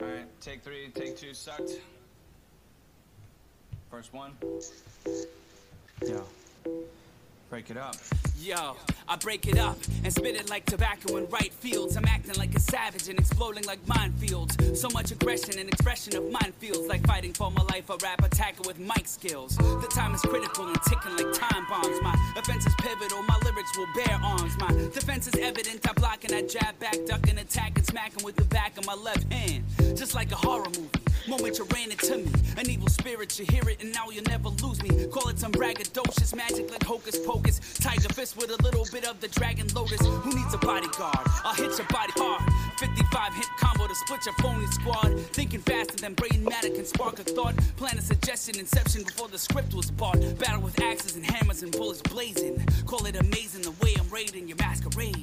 Alright, take three, take two, sucked. First one. Yeah. Break it up. Yo, I break it up and spit it like tobacco in right fields. I'm acting like a savage and exploding like minefields. So much aggression and expression of minefields, like fighting for my life, a rap attacker with mic skills. The time is critical and ticking like time bombs. My offense is pivotal, my lyrics will bear arms. My defense is evident, I block and I jab back, duck and attack and smacking with the back of my left hand. Just like a horror movie. Moment you ran into me, an evil spirit, you hear it and now you'll never lose me. Call it some braggadocious magic like hocus pocus. Tiger fist with a little bit of the dragon lotus. Who needs a bodyguard? I'll hit your body hard. 55 hit combo to split your phony squad. Thinking faster than brain matter can spark a thought. Plan a suggestion, inception before the script was bought. Battle with axes and hammers and bullets blazing. Call it amazing the way I'm raiding your masquerade.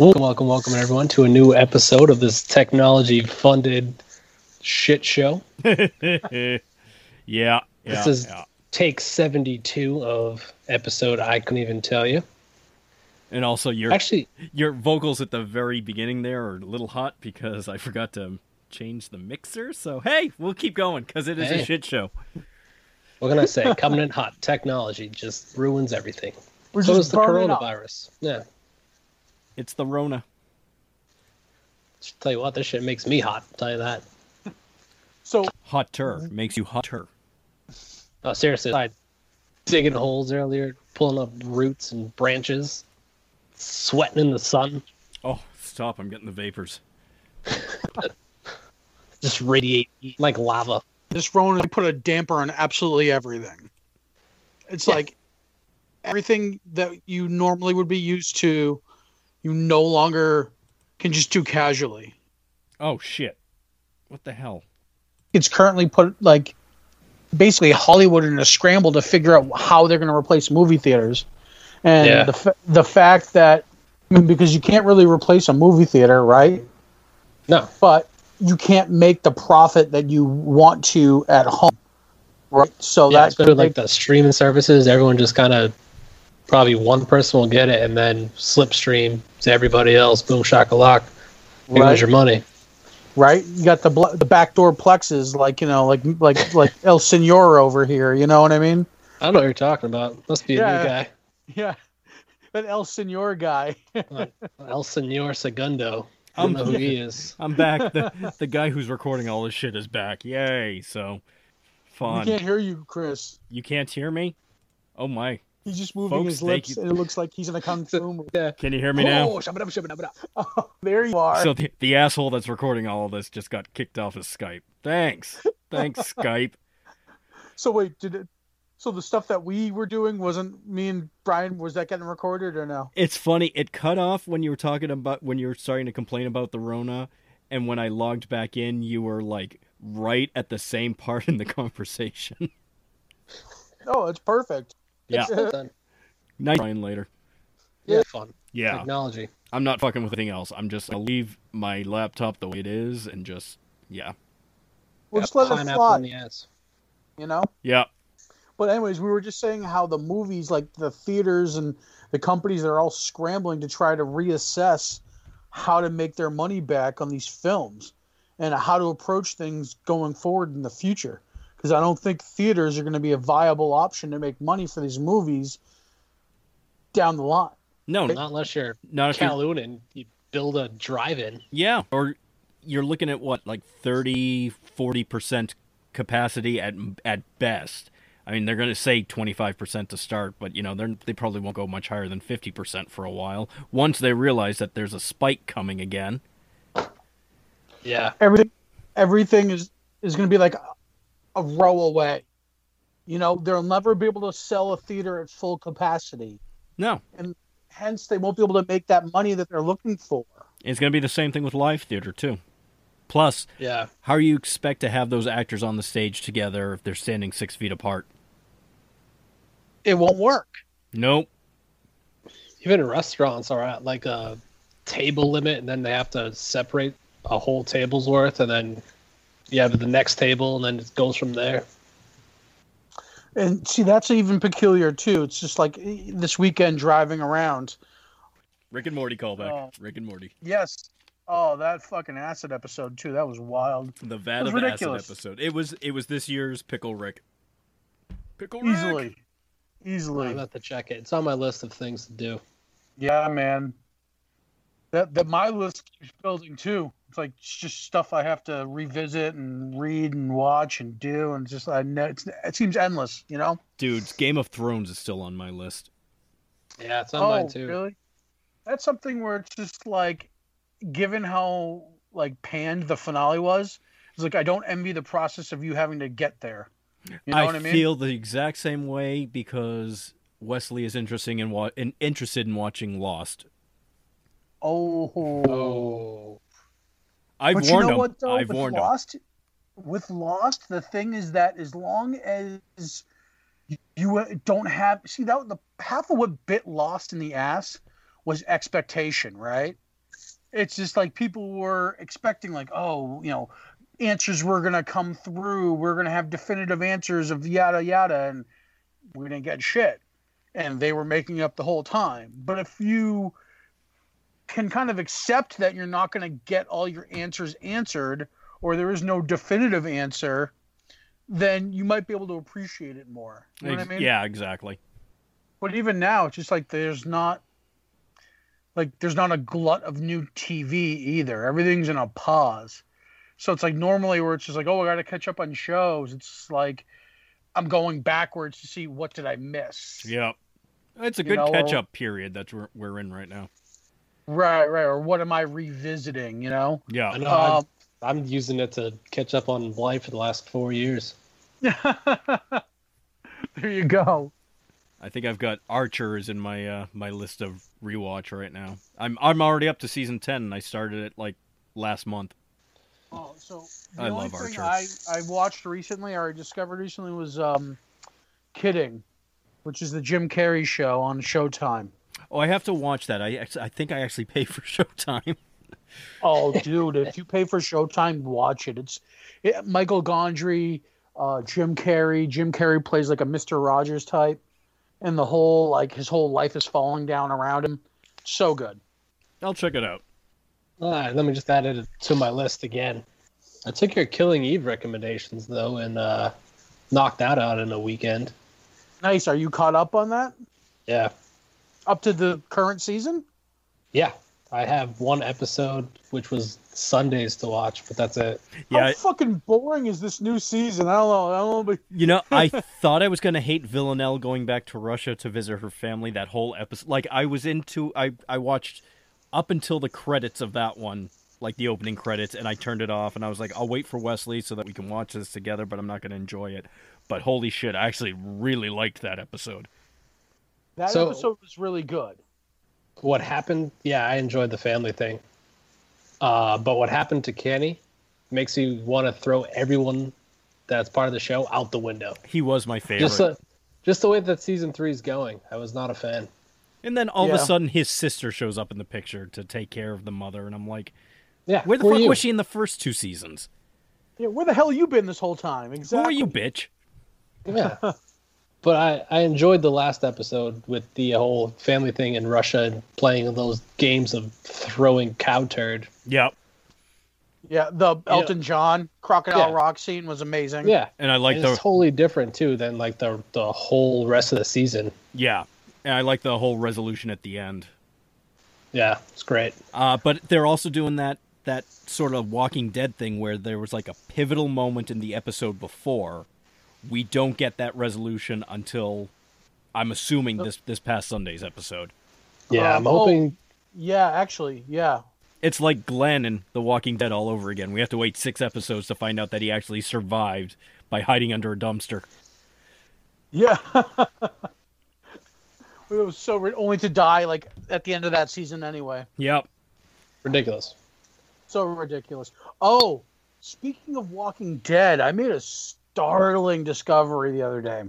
Welcome, welcome, welcome, everyone, to a new episode of this technology funded shit show. yeah, yeah. This is yeah. take 72 of episode I couldn't even tell you. And also your Actually, your vocals at the very beginning there are a little hot because I forgot to change the mixer. So hey, we'll keep going because it is Hey. a shit show. what can I say? Coming in hot. Technology just ruins everything. We're so just does the burning up. coronavirus. Yeah. It's the Rona. Just tell you what, this shit makes me hot. tell you that. So Hotter makes you hotter. Oh, seriously. I digging holes earlier, pulling up roots and branches, sweating in the sun, Oh, stop! I'm getting the vapors. just radiate like lava. this Rona put a damper on absolutely everything. It's Yeah. like everything that you normally would be used to, you no longer can just do casually. Oh shit! What the hell? It's currently put like basically Hollywood in a scramble to figure out how they're going to replace movie theaters, and Yeah. the fa- the fact that I mean, because you can't really replace a movie theater, right? No. but you can't make the profit that you want to at home, right? So Yeah, that's especially with, like the streaming services, everyone just kind of probably one person will get it and then slipstream to everybody else. Boom, shakalak. Here Right. goes your money. right. You got the bl- the backdoor plexes, like you know, like like like El Senor over here. You know what I mean? I don't know what you're talking about. Must be a Yeah. new guy. Yeah, that El Senor guy. El Senor Segundo. I don't Um, know who he is. I'm back. the The guy who's recording all this shit is back. Yay! So we fun. can't hear you, Chris. You can't hear me? Oh my! He's just moving Folks, his lips, and it looks like he's in a kung fu movie. Yeah. Can you hear me now? Oh, shabba-dabba, shabba-dabba. Oh, there you are. So the, the asshole that's recording all of this just got kicked off his Skype. Thanks. Thanks, Skype. So wait, did it? So the stuff that we were doing wasn't me and Brien. Was that getting recorded or no? It's funny. It cut off when you were talking about when you were starting to complain about the Rona, and when I logged back in, you were like right at the same part in the conversation. Oh, it's perfect. Yeah. Well done. Nice. Brien later. Yeah, fun. Yeah. Technology. I'm not fucking with anything else. I'm just gonna leave my laptop the way it is and just yeah. We'll Yeah, just let it pineapple fly. in the ass. You know. Yeah. But anyways, we were just saying how the movies, like the theaters and the companies, are all scrambling to try to reassess how to make their money back on these films and how to approach things going forward in the future. Because I don't think theaters are going to be a viable option to make money for these movies down the line. No, Not unless you're not if you're, Kowloon and you build a drive-in. Yeah, or you're looking at what like 30 40% capacity at at best. I mean, they're going to say 25% to start, but you know, they they probably won't go much higher than 50% for a while once they realize that there's a spike coming again. Yeah. Everything, everything is is going to be like a, row away. You know, they'll never be able to sell a theater at full capacity. No, And Hence, they won't be able to make that money that they're looking for. it's going to be the same thing with live theater too. Plus, Yeah. how do you expect to have those actors on the stage together if they're standing 6 feet apart? It won't work. Nope. Even restaurants are at like a table limit, and then they have to separate a whole table's worth, and then you have the next table, and then it goes from there. And see, that's even peculiar too. It's just like this weekend driving around. Rick and Morty callback. Oh. Rick and Morty. Yes. Oh, that fucking acid episode too. That was wild. The Vat was of Acid ridiculous. episode. It was it was this year's Pickle Rick. Pickle Rick. Easily. Easily. I'll have to check it. It's on my list of things to do. Yeah, man. That that my list keeps building too. It's like it's just stuff I have to revisit and read and watch and do, and just I know it's, it seems endless, you know. Dude, Game of Thrones is still on my list. Yeah, it's on oh, mine too. really? That's something where it's just like, given how like panned the finale was, it's like I don't envy the process of you having to get there. You know I what I mean? feel the exact same way because Wesley is interesting in, wa- in interested in watching Lost. oh, Oh, I've but warned you know him. what though? I've with warned him. Lost, with Lost, the thing is that as long as you uh, don't have see that the half of what bit Lost in the ass was expectation, right? It's just like people were expecting, like, oh, you know, answers were gonna come through. We're gonna have definitive answers of yada yada, and we didn't get shit. And they were making up the whole time. But if you can kind of accept that you're not going to get all your answers answered or there is no definitive answer, then you might be able to appreciate it more. You know what I mean? Yeah, exactly. But even now, it's just like there's not like there's not a glut of new TV either. Everything's in a pause. So it's like normally where it's just like, oh, I got to catch up on shows. It's like I'm going backwards to see what did I miss. Yep. It's a You good know, catch up period that we're, we're in right now. Right, right. Or what am I revisiting? You know. Yeah. I know. Um, I'm, I'm using it to catch up on life for the last four years. there you go. I think I've got Archers in my uh, my list of rewatch right now. I'm I'm already up to season ten. and I started it like last month. Oh, so the I only love thing Archer. I, I watched recently or I discovered recently was um, Kidding, which is the Jim Carrey show on Showtime. Oh, I have to watch that. I actually, I think I actually pay for Showtime. Oh, dude, if you pay for Showtime, watch it. It's it, Michael Gondry, uh, Jim Carrey. Jim Carrey plays like a Mister Rogers type, and the whole like his whole life is falling down around him. So good. I'll check it out. All right, let me just add it to my list again. I took your Killing Eve recommendations though, and uh, knocked that out in a weekend. Nice. Are you caught up on that? Yeah, Up to the current season? yeah. I have one episode which was Sundays to watch, but that's it. Yeah, How fucking boring is this new season? I don't know. I don't know. But You know, I thought I was going to hate Villanelle going back to Russia to visit her family. That whole episode, like I was into, I I watched up until the credits of that one, like the opening credits, and I turned it off. And I was like, I'll wait for Wesley so that we can watch this together, but I'm not going to enjoy it. But holy shit, I actually really liked that episode. That So- episode was really good. What happened? Yeah, I enjoyed the family thing. Uh, but what happened to Kenny makes you want to throw everyone that's part of the show out the window. He was my favorite. Just the, just the way that season three is going, I was not a fan. and then all of a sudden, his sister shows up in the picture to take care of the mother, and I'm like, Yeah, where the fuck you? was she in the first two seasons? Yeah, where the hell you been this whole time? Exactly. Who are you, bitch? Yeah. but I, I enjoyed the last episode with the whole family thing in Russia and playing those games of throwing cow turd. Yep. Yeah, the Elton John Crocodile Yeah. Rock scene was amazing. Yeah. And I like the it's totally different too than like the the whole rest of the season. yeah, and I like the whole resolution at the end. Yeah, it's great. Uh, but they're also doing that that sort of Walking Dead thing where there was like a pivotal moment in the episode before. We don't get that resolution until I'm assuming this this past Sunday's episode. Yeah, Um, I'm hoping Yeah, actually, yeah. It's like Glenn in The Walking Dead all over again. We have to wait six episodes to find out that he actually survived by hiding under a dumpster. Yeah. it was so ri- only to die like at the end of that season anyway. Yep. ridiculous. So ridiculous. Oh, speaking of Walking Dead, I made a startling discovery the other day.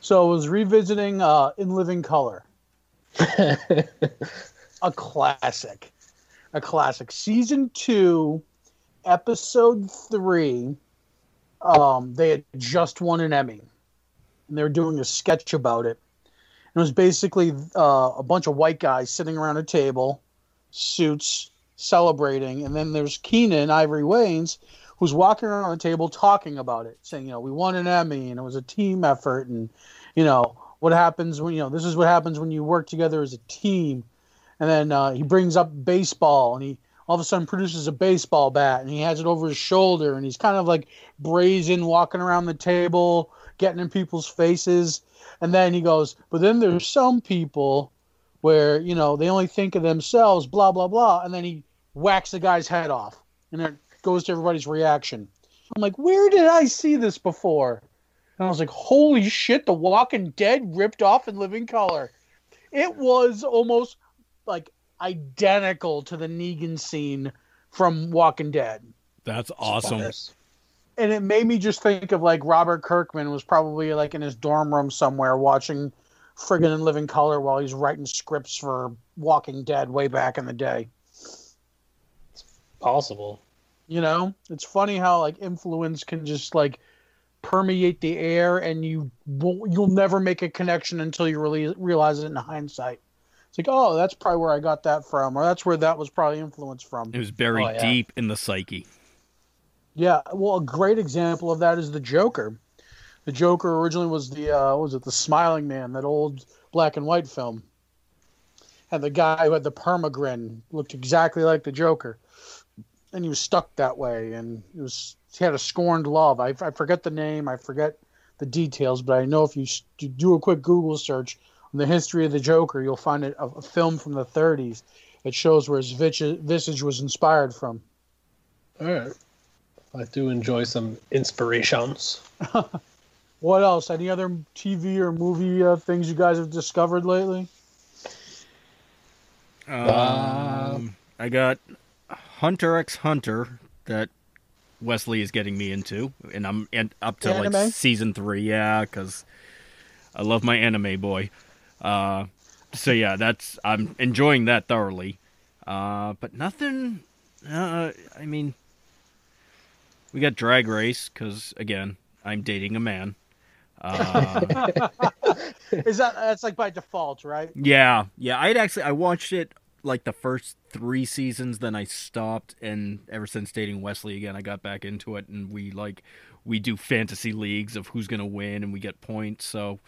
So I was revisiting uh, In Living Color, a classic, a classic. Season two, episode three. Um, they had just won an Emmy, and they were doing a sketch about it. And it was basically uh, a bunch of white guys sitting around a table, suits, celebrating, and then there's Keenen Ivory Wayans who's walking around the table talking about it, saying, you know, we won an Emmy and it was a team effort, and you know what happens when you know this is what happens when you work together as a team, and then uh, he brings up baseball and he all of a sudden produces a baseball bat and he has it over his shoulder and he's kind of like brazen walking around the table getting in people's faces. And then he goes but then there's some people where you know they only think of themselves blah blah blah. And then he whacks the guy's head off. And it goes to everybody's reaction i'm like where did i see this before and i was like holy shit the walking dead ripped off in living color it was almost like identical to the Negan scene from Walking Dead. That's awesome. And it made me just think of like Robert Kirkman was probably like in his dorm room somewhere watching friggin' in living color while he's writing scripts for Walking Dead way back in the day. It's possible. You know, it's funny how like influence can just like permeate the air, and you won't, you'll never make a connection until you really realize it in hindsight. It's like, oh, that's probably where I got that from, or that's where that was probably influenced from. It was buried Oh, yeah. deep in the psyche. Yeah, well, a great example of that is the Joker. The Joker originally was the uh, what was it the Smiling Man, that old black and white film, and the guy who had the permagrin looked exactly like the Joker, and he was stuck that way, and it was he had a scorned love. I, I forget the name, I forget the details, but I know if you you do a quick Google search on the history of the Joker, you'll find it a, a film from the 30s. It shows where his visage, visage was inspired from. All right. I do enjoy some inspirations. What else? Any other TV or movie uh, things you guys have discovered lately? Um, I got Hunter x Hunter that Wesley is getting me into, and I'm in, up to Anime? like season three. Yeah, because I love my anime boy. Uh, so yeah, that's I'm enjoying that thoroughly. Uh, but nothing. Uh, I mean, we got Drag Race because again, I'm dating a man. Uh, Is that that's like by default, right? Yeah, yeah. I'd actually I watched it like the first three seasons, then I stopped, and ever since dating Wesley again, I got back into it, and we like we do fantasy leagues of who's gonna win, and we get points. So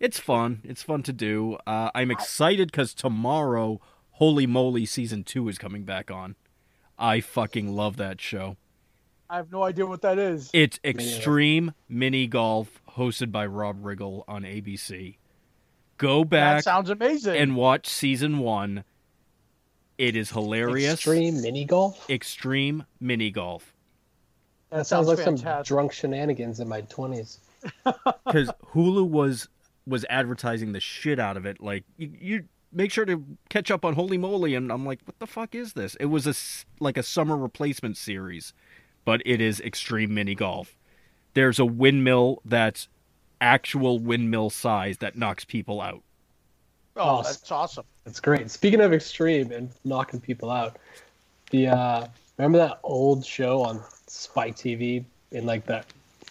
it's fun. It's fun to do. Uh, I'm excited because tomorrow, Holy Moly season two is coming back on. I fucking love that show. I have no idea what that is. It's Extreme Mini Golf, hosted by Rob Riggle on ABC. Go back. That back sounds amazing. and watch season one. It is hilarious. Extreme mini golf. Extreme mini golf. That sounds sounds like some drunk shenanigans in my twenties. Because Hulu was was advertising the shit out of it. Like you, you make sure to catch up on Holy Moly, and I'm like, what the fuck is this? It was a like a summer replacement series, but it is extreme mini golf. There's a windmill that's actual windmill size that knocks people out. Oh, that's awesome. That's great. Speaking of extreme and knocking people out, the uh remember that old show on Spike TV in like the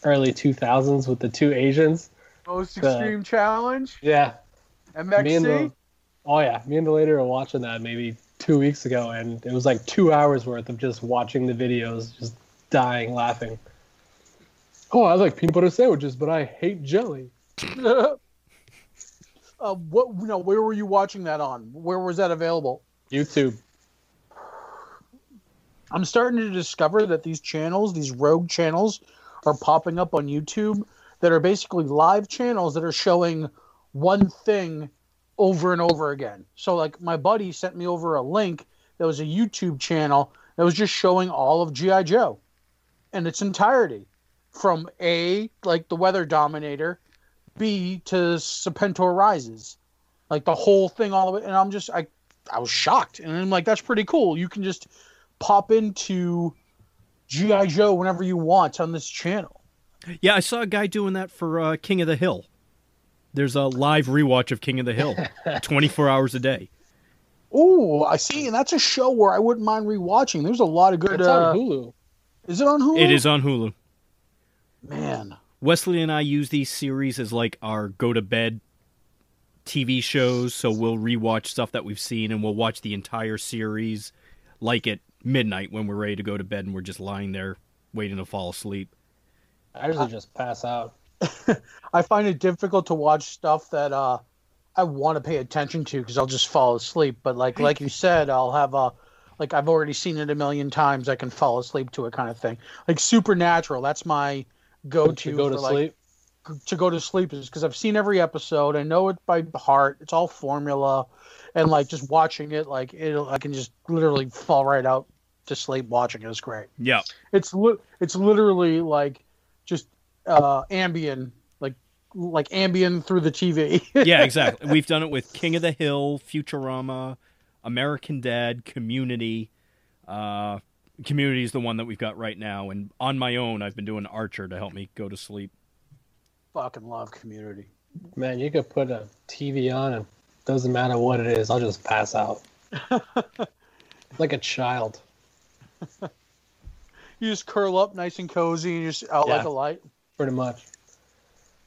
early two thousands with the two Asians? Most Uh, extreme challenge. Yeah. MXC. Me and the Oh yeah, me and the lady were watching that maybe two weeks ago and it was like two hours worth of just watching the videos, just dying laughing. Oh, I like peanut butter sandwiches, but I hate jelly. uh, what? You know, where were you watching that on? Where was that available? YouTube. I'm starting to discover that these channels, these rogue channels, are popping up on YouTube that are basically live channels that are showing one thing over and over again. So, like, my buddy sent me over a link that was a YouTube channel that was just showing all of G.I. Joe in its entirety from A, like the Weather Dominator, B to Serpentor Rises. Like the whole thing, all of it. And I'm just, I, I was shocked. And I'm like, that's pretty cool. You can just pop into GI Joe whenever you want on this channel. Yeah, I saw a guy doing that for uh, King of the Hill. There's a live rewatch of King of the Hill, 24 hours a day. Oh, I see, and that's a show where I wouldn't mind rewatching. There's a lot of good. It's uh, on Hulu. Is it on Hulu? It is on Hulu. Man, Wesley and I use these series as like our go to bed TV shows, so we'll rewatch stuff that we've seen, and we'll watch the entire series, like at midnight when we're ready to go to bed, and we're just lying there waiting to fall asleep. I usually just pass out. I find it difficult to watch stuff that uh, I want to pay attention to because I'll just fall asleep. But like like you said, I'll have a like I've already seen it a million times. I can fall asleep to it kind of thing. Like Supernatural, that's my go-to To go to like, sleep. to go to sleep is because I've seen every episode. I know it by heart. It's all formula, and like just watching it, like it, I can just literally fall right out to sleep watching it. Is great. Yeah, It's li- it's literally like just uh Ambien, like like Ambien through the TV. yeah, exactly. We've done it with King of the Hill, Futurama, American Dad, Community. Uh, Community is the one that we've got right now, and on my own, I've been doing Archer to help me go to sleep. Fucking love Community. Man, you could put a TV on and doesn't matter what it is, I'll just pass out. like a child. You just curl up nice and cozy and you're just out like a light. pretty much.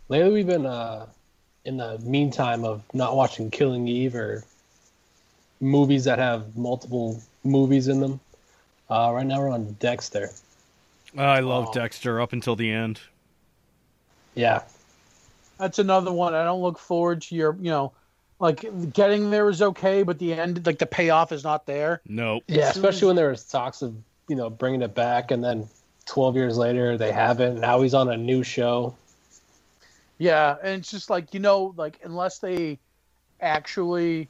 Lately, we've been uh, in the meantime of not watching Killing Eve or movies that have multiple movies in them. Uh, right now, we're on Dexter. I love Oh. Dexter up until the end. Yeah, That's another one. I don't look forward to your, you know, like getting there is okay, but the end, like the payoff is not there. Nope. yeah. Especially when there was talks of you know bringing it back, and then 12 years later they haven't. Now he's on a new show. Yeah, and it's just like you know, like unless they actually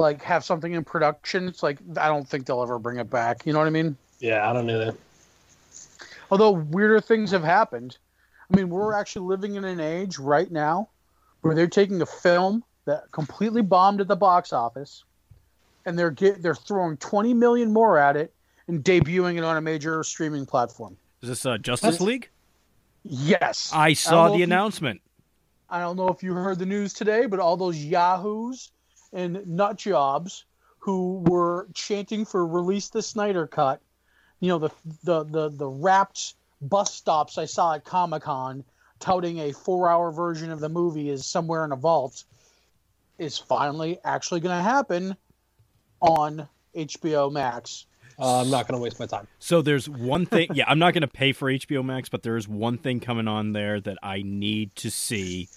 like have something in production, it's like I don't think they'll ever bring it back. You know what I mean? Yeah, I don't know that. Although weirder things have happened. I mean, we're actually living in an age right now where they're taking a film that completely bombed at the box office, and they're get, they're throwing twenty million more at it and debuting it on a major streaming platform. Is this uh, Justice What? League? Yes, I saw know the if you- announcement. I don't know if you heard the news today, but all those yahoos and nut jobs who were chanting for release the Snyder cut, you know, the the the, the wrapped bus stops I saw at Comic Con touting a four hour version of the movie is somewhere in a vault, is finally actually going to happen on HBO Max. Uh, I'm not going to waste my time. So there's one thing. Yeah, I'm not going to pay for HBO Max, but there is one thing coming on there that I need to see,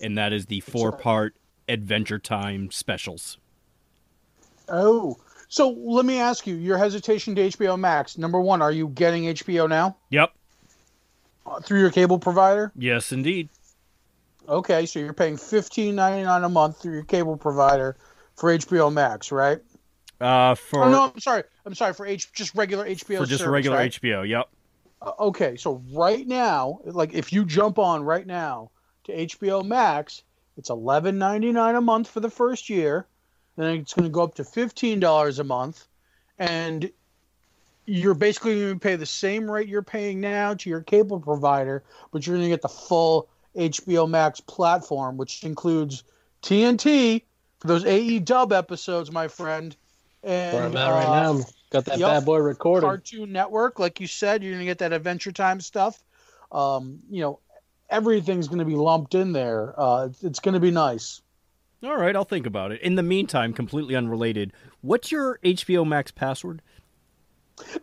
and that is the four part Adventure Time specials. Oh, so let me ask you: your hesitation to HBO Max. Number one, are you getting HBO now Yep. uh, through your cable provider? Yes, indeed. Okay, so you're paying fifteen ninety nine a month through your cable provider for HBO Max, right? Uh, for oh no, I'm sorry. I'm sorry for H just regular HBO. for just service, regular right? HBO. Yep. Uh, okay, so right now, like if you jump on right now to HBO Max, it's eleven ninety nine a month for the first year, then it's going to go up to fifteen dollars a month, and you're basically going to pay the same rate you're paying now to your cable provider, but you're going to get the full HBO Max platform, which includes TNT for those AE dub episodes, my friend. And Where I'm at right uh, now, got that yep. bad boy recorded. Cartoon Network, like you said, you're gonna get that Adventure Time stuff. Um, you know, everything's gonna be lumped in there. Uh, it's, it's gonna be nice. All right, I'll think about it. In the meantime, completely unrelated, what's your HBO Max password?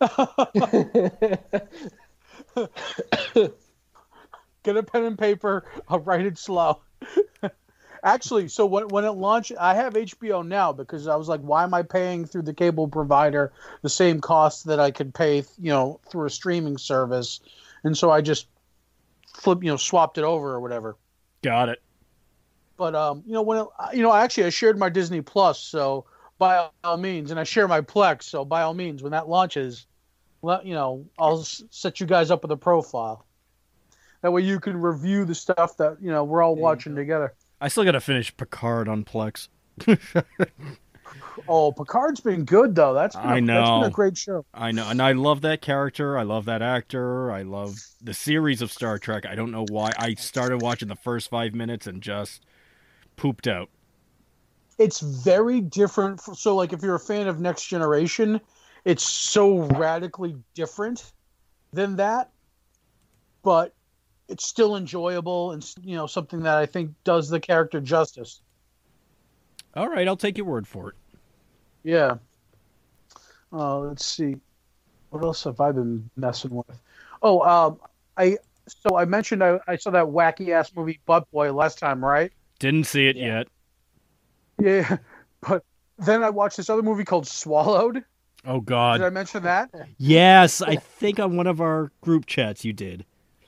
Get a pen and paper. I'll write it slow. Actually, so when when it launched, I have HBO now because I was like, why am I paying through the cable provider the same cost that I could pay, you know, through a streaming service? And so I just flip, you know, swapped it over or whatever. Got it. but um, you know when it, you know actually I shared my Disney Plus, so by all means, and I share my Plex, so by all means, when that launches, let you know I'll s- set you guys up with a profile. That way you can review the stuff that you know we're all you watching together. I still got to finish Picard on Plex. Oh, Picard's been good though. That's been a, I That's been a great show. I know, and I love that character. I love that actor. I love the series of Star Trek. I don't know why. I started watching the first five minutes and just pooped out. It's very different. So like if you're a fan of Next Generation, it's so radically different than that, but it's still enjoyable and you know something that I think does the character justice. All right, I'll take your word for it. Yeah. Uh, let's see. What else have I been messing with? Oh, um, I so I mentioned I, I saw that wacky ass movie Butt Boy last time, right? Didn't see it Yeah. yet. Yeah, but then I watched this other movie called Swallowed. Oh God! Did I mention that? Yes, I think on one of our group chats you did.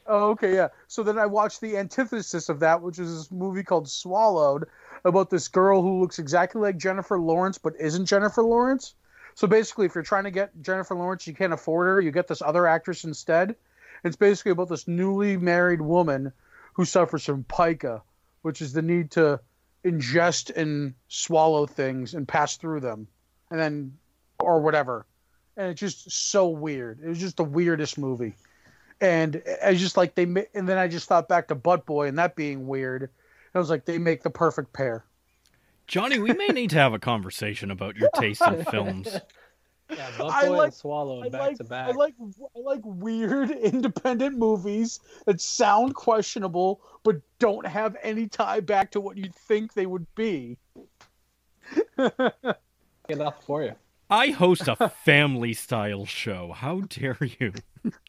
Oh, okay, yeah. So then I watched the antithesis of that, which is this movie called Swallowed, about this girl who looks exactly like Jennifer Lawrence but isn't Jennifer Lawrence. So basically, if you're trying to get Jennifer Lawrence, you can't afford her, you get this other actress instead. It's basically about this newly married woman who suffers from pica, which is the need to ingest and swallow things and pass through them, and then or whatever. And it's just so weird. It was just the weirdest movie and I just like they and then I just thought back to Butt Boy and that being weird. And I was like, they make the perfect pair. Johnny, we may need to have a conversation about your taste in films. Yeah, Butt I like- and Swallow I back like to back. I like I like weird independent movies that sound questionable but don't have any tie back to what you think they would be. enough for you. I host a family style show. How dare you?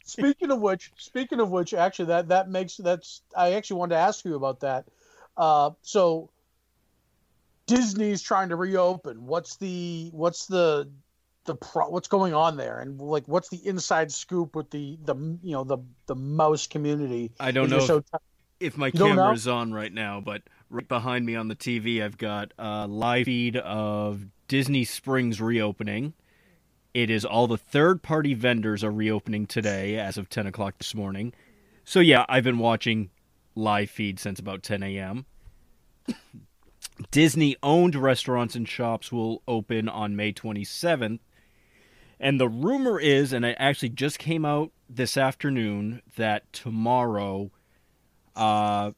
Speaking of which, speaking of which, actually that that makes that's I actually wanted to ask you about that. Uh, so Disney's trying to reopen. What's the what's the the pro, what's going on there, and like what's the inside scoop with the the you know the the mouse community? I don't know so if, if my camera is on right now, but right behind me on the TV, I've got a live feed of Disney Springs reopening. It is all the third party vendors are reopening today as of 10 o'clock this morning. So, yeah, I've been watching live feed since about 10 a.m. Disney owned restaurants and shops will open on May 27th. And the rumor is, and it actually just came out this afternoon, that tomorrow uh,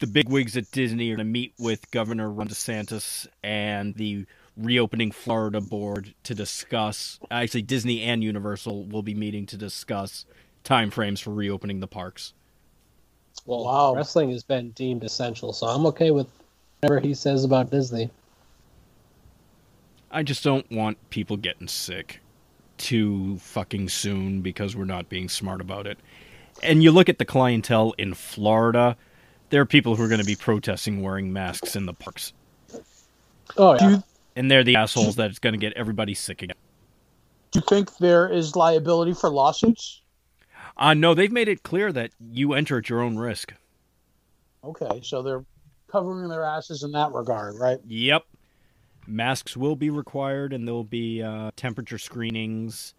the bigwigs at Disney are going to meet with Governor Ron DeSantis and the reopening Florida board to discuss. Actually, Disney and Universal will be meeting to discuss timeframes for reopening the parks. Well, Wow. wrestling has been deemed essential, so I'm okay with whatever he says about Disney. I just don't want people getting sick too fucking soon because we're not being smart about it. And you look at the clientele in Florida, there are people who are going to be protesting wearing masks in the parks. Oh yeah. You, And they're the assholes that it's going to get everybody sick again. do you think there is liability for lawsuits? Uh, no, they've made it clear that you enter at your own risk. Okay, so they're covering their asses in that regard, right? Yep. Masks will be required, and there'll be uh, temperature screenings,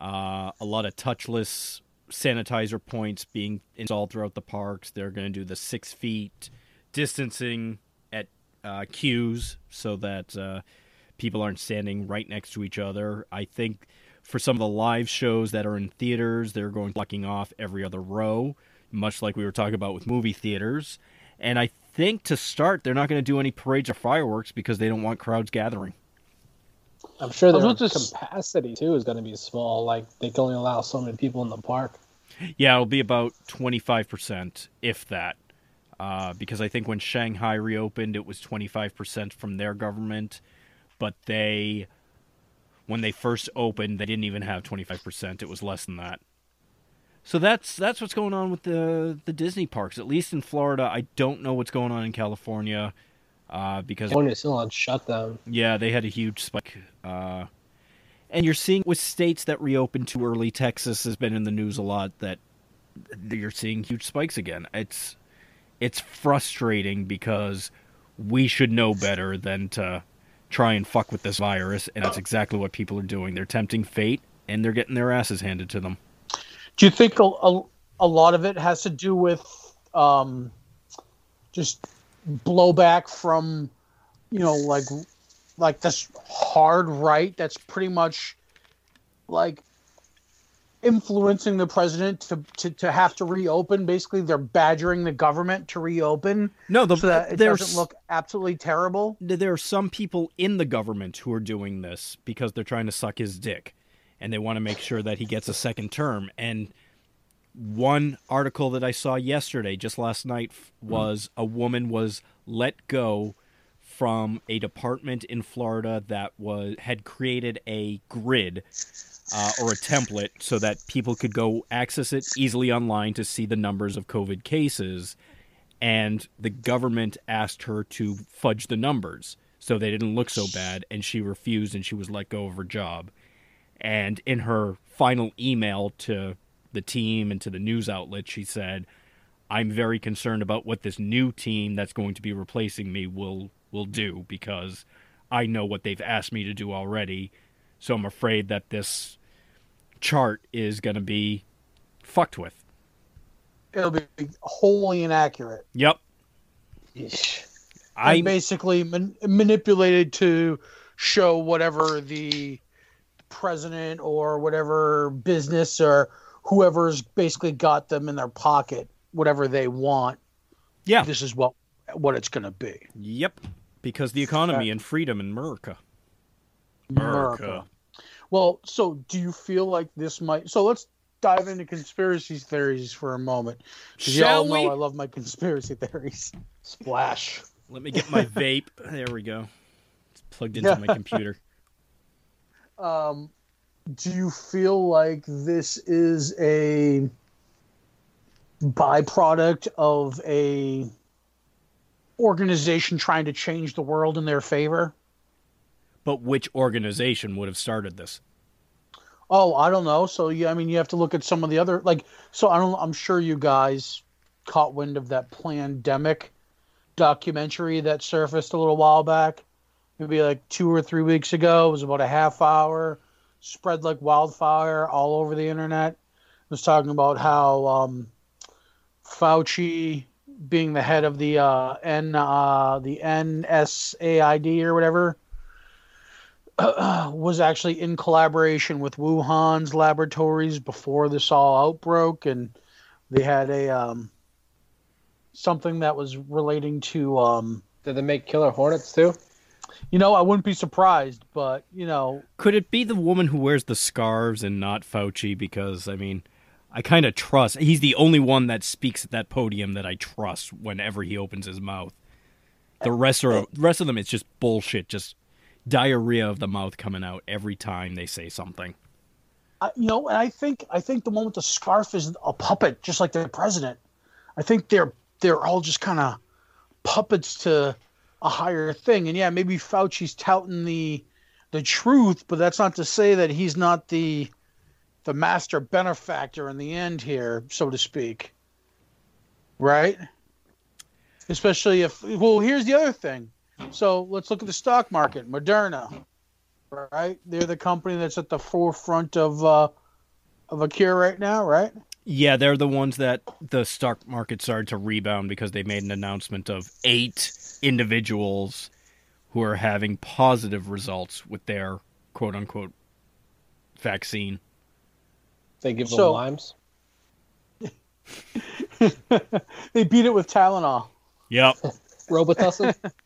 uh, a lot of touchless sanitizer points being installed throughout the parks. They're going to do the six feet distancing at uh, queues so that uh, people aren't standing right next to each other. I think for some of the live shows that are in theaters, they're going blocking off every other row, much like we were talking about with movie theaters. And I think to start, they're not going to do any parades or fireworks because they don't want crowds gathering. I'm sure I was their about capacity too is going to be small. Like they can only allow so many people in the park. Yeah, it'll be about 25%, if that. Uh, because I think when Shanghai reopened, it was 25% from their government. But they, when they first opened, they didn't even have 25%. It was less than that. So that's that's what's going on with the the Disney parks. At least in Florida, I don't know what's going on in California, uh, because California's still on shutdown. Yeah, they had a huge spike. Uh, and you're seeing with states that reopened too early, Texas has been in the news a lot that you're seeing huge spikes again. It's it's frustrating because we should know better than to try and fuck with this virus, and that's exactly what people are doing. They're tempting fate, and they're getting their asses handed to them. Do you think a, a, a lot of it has to do with um, just blowback from, you know, like like this hard right that's pretty much like influencing the president to, to, to have to reopen. Basically, they're badgering the government to reopen No, the, so that it doesn't look absolutely terrible. there are some people in the government who are doing this because they're trying to suck his dick and they want to make sure that he gets a second term and one article that I saw yesterday just last night was a woman was let go from a department in Florida that was had created a grid uh, or a template so that people could go access it easily online to see the numbers of COVID cases. And the government asked her to fudge the numbers so they didn't look so bad, and she refused and she was let go of her job. And in her final email to the team and to the news outlet, she said, I'm very concerned about what this new team that's going to be replacing me will will do because I know what they've asked me to do already. So I'm afraid that this chart is going to be fucked with. It'll be wholly inaccurate. Yep. I basically man- manipulated to show whatever the president or whatever business or whoever's basically got them in their pocket whatever they want yeah. this is what what it's going to be Yep. Because the economy and freedom in America. America. Well so do you feel like this might so let's dive into conspiracy theories for a moment. Shall y'all know we? i love my conspiracy theories Splash. Let me get my vape. There we go. It's plugged into my computer. um, do you feel like this is a byproduct of a organization trying to change the world in their favor? But which organization would have started this? Oh, I don't know. So yeah, I mean, you have to look at some of the other like. So I don't. I'm sure you guys caught wind of that pandemic documentary that surfaced a little while back, maybe like two or three weeks ago. It was about a half hour, spread like wildfire all over the internet. It was talking about how um, Fauci, being the head of the uh, N uh, the NIAID or whatever, was actually in collaboration with Wuhan's laboratories before this all outbroke, and they had a um, something that was relating to um, Did they make killer hornets too? you know I wouldn't be surprised, but you know Could it be the woman who wears the scarves and not Fauci? Because, I mean, I kind of trust. He's the only one that speaks at that podium that I trust whenever he opens his mouth. The rest are rest of them, it's just bullshit, just diarrhea of the mouth coming out every time they say something. I, you know, and I think I think the moment the scarf is a puppet, just like the president. I think they're they're all just kind of puppets to a higher thing. And yeah, maybe Fauci's touting the the truth, but that's not to say that he's not the the master benefactor in the end here, so to speak. Right? Especially if well, here's the other thing. So let's look at the stock market. Moderna, right? They're the company that's at the forefront of uh, of a cure right now, right? Yeah, they're the ones that the stock market started to rebound because they made an announcement of eight individuals who are having positive results with their quote unquote vaccine. They give them So- limes. they beat it with Tylenol. Yep. Robitussin.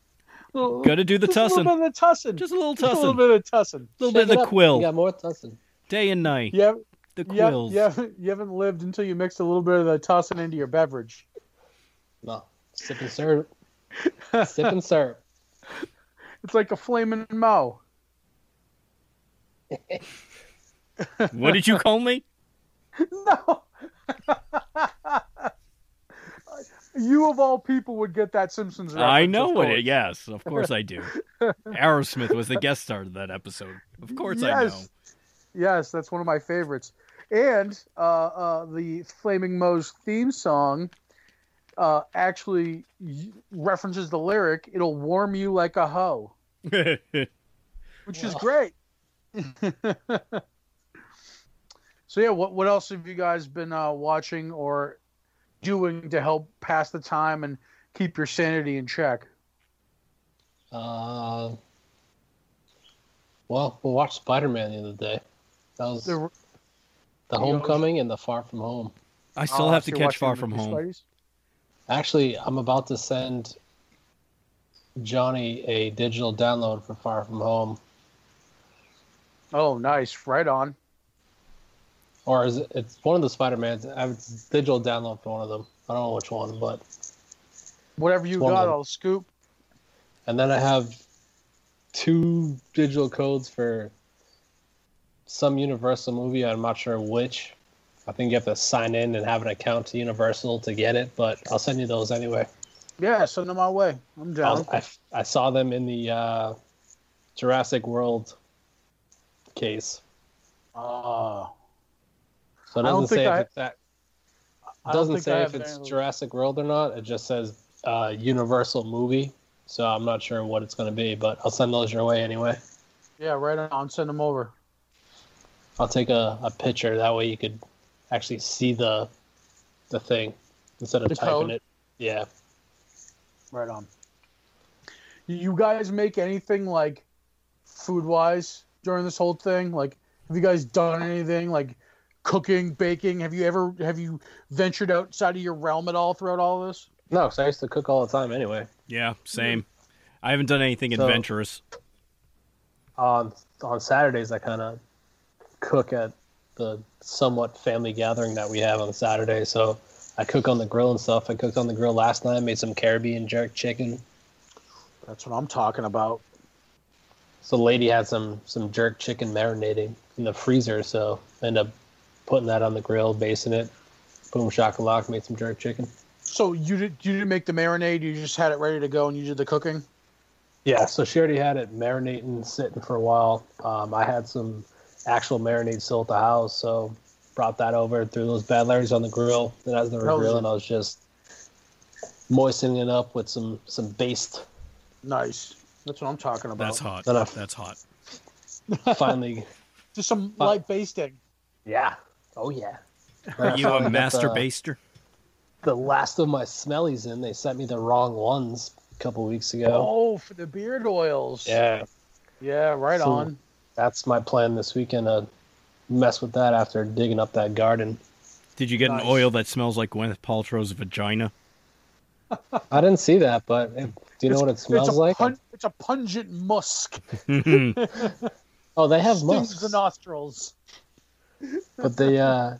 Gotta do the Just a little tussin. bit of tussin. Just a little Just a little bit of tussin. A little bit of the quill. You got more tussin. Day and night. Yeah. The you, have, quills. you, haven't, you haven't lived until you mixed a little bit of the tussin into your beverage. No. Sip and serve. Sip and serve. It's like a flaming mo. What did you call me? No. You of all people would get that Simpsons reference. I know what it. Yes, of course I do. Aerosmith was the guest star of that episode. Of course I know. Yes. Yes, that's one of my favorites. And uh, uh, the Flaming Moe's theme song uh, actually references the lyric, it'll warm you like a hoe, which is great. so, yeah, what, what else have you guys been uh, watching or doing to help pass the time and keep your sanity in check? Uh, well, we watched Spider Man the other day. That was The- the Homecoming and the Far From Home. I still uh, have so to catch Far From Home. Spideys? Actually, I'm about to send Johnny a digital download for Far From Home. Oh, nice. Right on. Or is it? It's one of the Spider Mans. I have a digital download for one of them. I don't know which one, but Whatever you got. I'll scoop. and then I have two digital codes for some Universal movie. I'm not sure which. I think you have to sign in and have an account to Universal to get it, but I'll send you those anyway. Yeah, send them my way. I'm down. I, I saw them in the uh, Jurassic World case. Uh, So it I don't doesn't think say I- if it's that. It doesn't say if it's. Jurassic World or not. It just says uh, Universal movie. So I'm not sure what it's going to be, but I'll send those your way anyway. yeah, right on. Send them over. I'll take a, a picture. That way you could actually see the the thing instead of The typing code? it. Yeah. Right on. You guys make anything like food wise during this whole thing? Like, have you guys done anything like cooking, baking? Have you ever have you ventured outside of your realm at all throughout all this? No, because I used to cook all the time anyway. Yeah, same. I haven't done anything So- adventurous. On on Saturdays, I kind of cook at the somewhat family gathering that we have on Saturday. So I cook on the grill and stuff. I cooked on the grill last night. Made some Caribbean jerk chicken. That's what I'm talking about. So the lady had some some jerk chicken marinating in the freezer, so end up putting that on the grill, basting it. Boom shakalak, made some jerk chicken. So you did you didn't make the marinade? You just had it ready to go and you did the cooking? Yeah, so she already had it marinating, sitting for a while. Um, I had some actual marinade still at the house, so brought that over, threw those bad Larrys on the grill. Then as they were How's grilling, it? I was just moistening it up with some some baste. Nice. That's what I'm talking about. That's hot. Then I That's hot. finally, Just some light basting. yeah, oh yeah. Are you a uh, master the- baster? the last of my smellies in. They sent me the wrong ones a couple weeks ago. Oh, for the beard oils. Yeah, Yeah, right So- on. that's my plan this weekend to mess with that after digging up that garden. Did you get Nice. an oil that smells like Gwyneth Paltrow's vagina? I didn't see that, but it, do you know what it smells it's like? pun- it's a pungent musk. oh, they have Stings musk, the nostrils. But the uh,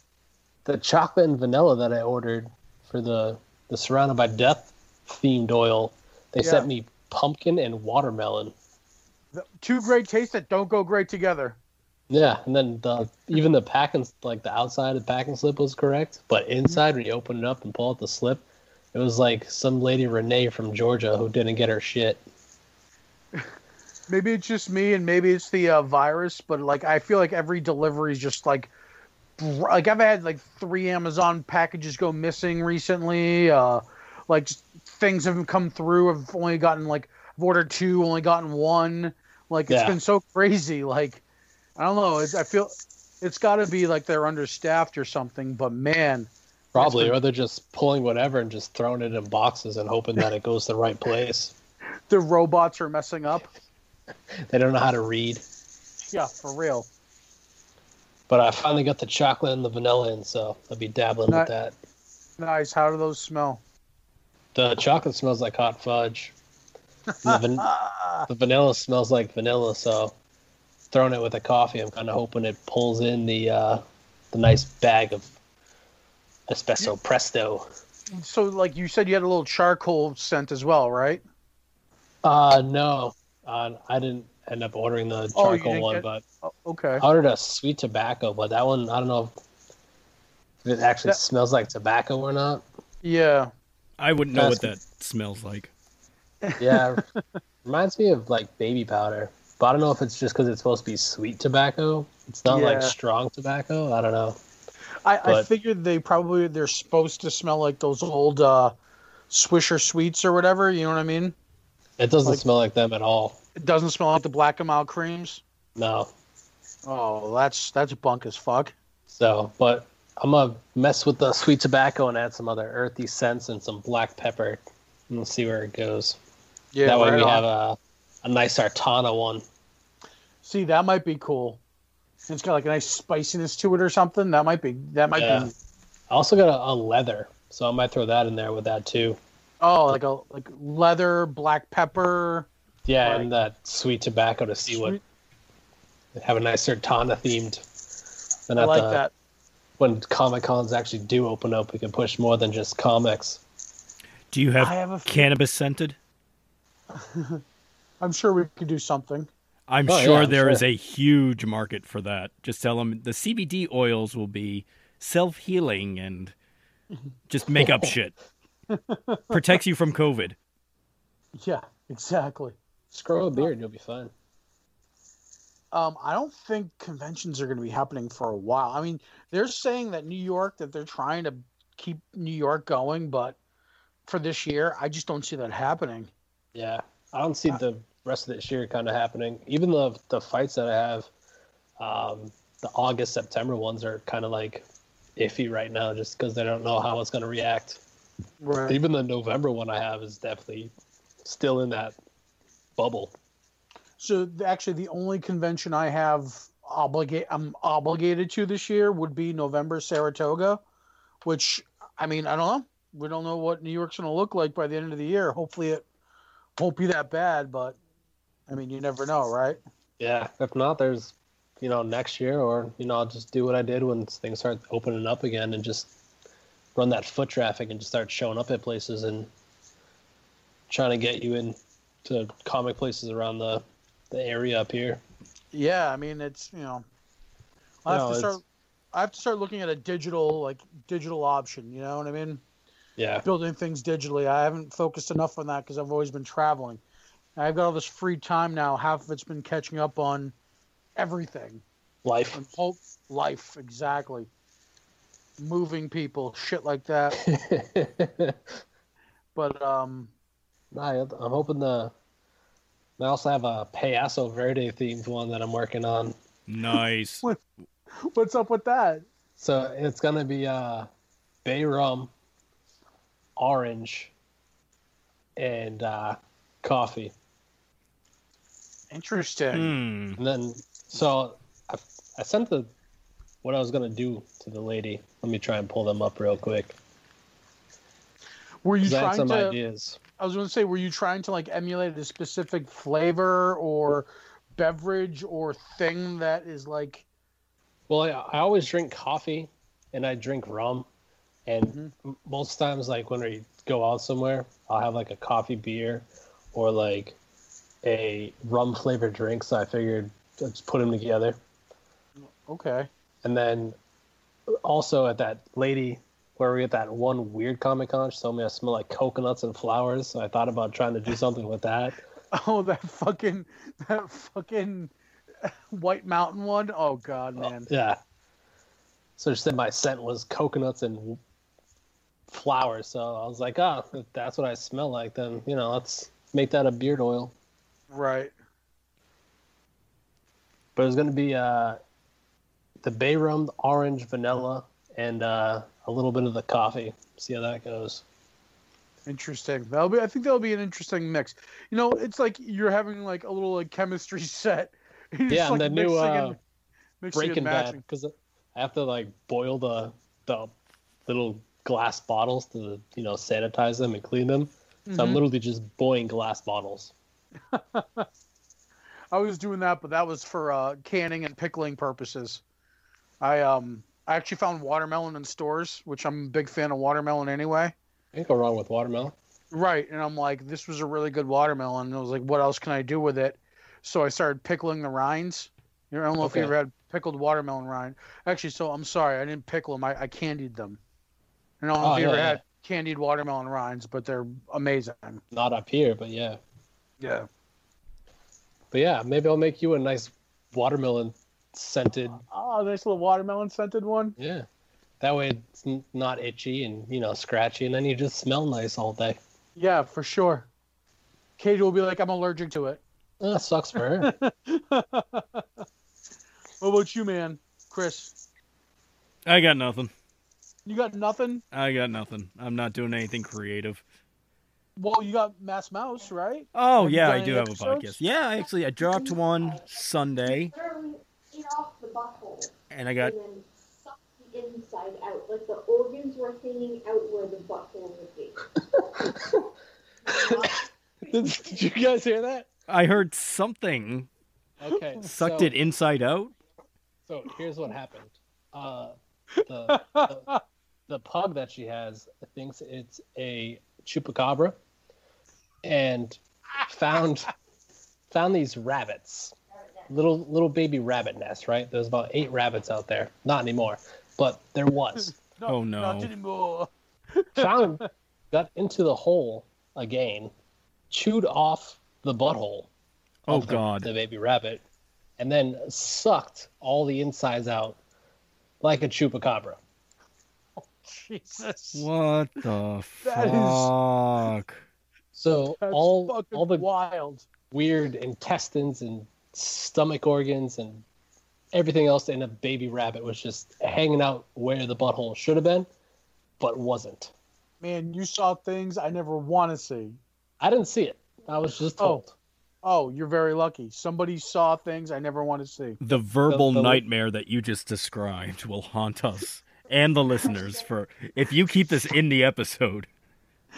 the chocolate and vanilla that I ordered for the the Surrounded by Death themed oil, they Yeah. sent me pumpkin and watermelon. The- two great tastes that don't go great together. Yeah, and then the even the packing like the outside of the packing slip was correct, but inside when you open it up and pull out the slip, it was like some lady Renee from Georgia who didn't get her shit. Maybe it's just me, and maybe it's the uh, virus. But like, I feel like every delivery is just like, br- like I've had like three Amazon packages go missing recently. Uh, like just things haven't come through. I've only gotten like I've ordered two, only gotten one. Like it's Yeah. been so crazy. Like I don't know. It's, I feel it's got to be like they're understaffed or something. But man, Probably, been- or they're just pulling whatever and just throwing it in boxes and hoping that it goes the right place. the robots are messing up. They don't know how to read. Yeah, for real. But I finally got the chocolate and the vanilla in, so I'll be dabbling Not- with that. Nice. How do those smell? The chocolate smells like hot fudge. The, van- the vanilla smells like vanilla, so throwing it with a coffee, I'm kind of hoping it pulls in the uh, the nice bag of espresso presto. So, like you said, you had a little charcoal scent as well, right? Uh, no, uh, I didn't end up ordering the Oh, charcoal didn't one, get- but Oh, okay. I ordered a sweet tobacco, but that one I don't know if it actually That- smells like tobacco or not. Yeah. I wouldn't know what that smells like. Yeah, reminds me of like baby powder, but I don't know if it's just because it's supposed to be sweet tobacco. It's not like strong tobacco. I don't know. I, I figured they probably they're supposed to smell like those old uh, Swisher sweets or whatever. You know what I mean? It doesn't Like- smell like them at all. It doesn't smell like the black and mild creams. No. Oh, that's that's bunk as fuck. So, but I'm gonna mess with the sweet tobacco and add some other earthy scents and some black pepper. and We'll see where it goes. Yeah. that way right we on. have a a nice Artana one. See, that might be cool. It's got like a nice spiciness to it or something. That might be. That might Yeah. be. I also got a, a leather, so I might throw that in there with that too. Oh, like a like leather, black pepper. Yeah, Right. and that sweet tobacco to see what have a nice Artana themed. And I at like the, that. when Comic Cons actually do open up, we can push more than just comics. Do you have, I have a cannabis scented? I'm sure we could do something. I'm Oh, yeah, sure I'm there is sure. a huge market for that. Just tell them the CBD oils will be self healing and just make up shit. Protects you from COVID. Yeah, exactly. Just grow a beard, you'll be fine. Um, I don't think conventions are going to be happening for a while. I mean, they're saying that New York that they're trying to keep New York going, but for this year, I just don't see that happening. Yeah, I don't see the rest of this year kind of happening. Even the the fights that I have, um, the August September ones are kind of like iffy right now, just because they don't know how it's going to react. Right. Even the November one I have is definitely still in that bubble. So actually, the only convention I have obligate I'm obligated to this year would be November Saratoga, which I mean I don't know. We don't know what New York's going to look like by the end of the year. Hopefully, it won't be that bad, but I mean you never know, right? Yeah. If not, there's you know next year, or you know I'll just do what I did when things start opening up again, and just run that foot traffic and just start showing up at places and trying to get you in to comic places around the the area up here. Yeah, I mean it's you know I have No, to it's- start. I have to start looking at a digital like digital option. You know what I mean? Yeah. building things digitally. I haven't focused enough on that because I've always been traveling. I've got all this free time now. Half of it's been catching up on everything. Life. Life, exactly. Moving people, shit like that. But um, Nah, I'm hoping the. I also have a Payaso Verde themed one that I'm working on. Nice. what, what's up with that? So it's gonna be uh, bay rum, orange, and uh, coffee. Interesting. Hmm. And then, so I, I sent the what I was gonna do to the lady. Let me try and pull them up real quick. Were you trying some to? ideas. I was going to say, were you trying to like emulate a specific flavor or beverage or thing that is like? Well, I, I always drink coffee, and I drink rum, and Mhm. most times, like when we go out somewhere, I'll have like a coffee beer, or like a rum flavored drink. So I figured let's put them together, Okay. And then also at that lady where we at that one weird comic con, she told me I smell like coconuts and flowers. So I thought about trying to do something with that. Oh, that fucking that fucking White Mountain one. Oh god, man. Yeah. So she said my scent was coconuts and flowers. So I was like, oh, if that's what I smell like, then, you know, let's make that a beard oil. Right. But it's going to be uh, the bay rum, the orange, vanilla, and uh, a little bit of the coffee. See how that goes. Interesting. That'll be. I think that'll be an interesting mix. You know, it's like you're having like a little like chemistry set. You're Yeah, and like, the new uh, and- Breaking Bad, because I have to like boil the the little glass bottles to you know sanitize them and clean them. So I'm Mhm. literally just boiling glass bottles. I was doing that, but that was for uh, canning and pickling purposes. I um I actually found watermelon in stores, which I'm a big fan of watermelon anyway. Can't go wrong with watermelon. Right, and I'm like, this was a really good watermelon. And I was like, what else can I do with it? So I started pickling the rinds. You know, I don't know if you Okay. ever had pickled watermelon rind. Actually, so I'm sorry, I didn't pickle them. I, I candied them. I don't know Oh, if you yeah, ever yeah. had candied watermelon rinds, but they're amazing. Not up here, but yeah. Yeah. But yeah, maybe I'll make you a nice watermelon scented. Oh, nice little watermelon scented one. Yeah. That way it's not itchy and, you know, scratchy, and then you just smell nice all day. Yeah, for sure. Katie will be like, I'm allergic to it. Oh, that sucks for her. What about you, man? Chris, I got nothing. you got nothing? I got nothing. I'm not doing anything creative. Well, you got Mass Mouse, right? Oh Have yeah, I any do have a podcast. Yeah, actually, I dropped one Sunday, literally off the butthole and I got and then suck the inside out. Like the organs were hanging out where the butthole would be. did, did you guys hear that? I heard something Okay. sucked so, it inside out. So here's what happened. Uh, the, the, the pug that she has thinks it's a chupacabra and found found these rabbits, little little baby rabbit nest, Right, there's about eight rabbits out there. Not anymore, but there was. Oh, no. Not anymore. found got into the hole again, chewed off the butthole. Oh of the, God. the baby rabbit, and then sucked all the insides out like a chupacabra. Oh, Jesus. What the That is- fuck? So That's all all the wild. weird intestines and stomach organs and everything else in a baby rabbit was just hanging out where the butthole should have been, but wasn't. Man, you saw things I never want to see. I didn't see it. I was just oh. told. Oh, you're very lucky. Somebody saw things I never want to see. The verbal the- nightmare that you just described will haunt us and the listeners for if you keep this in the episode.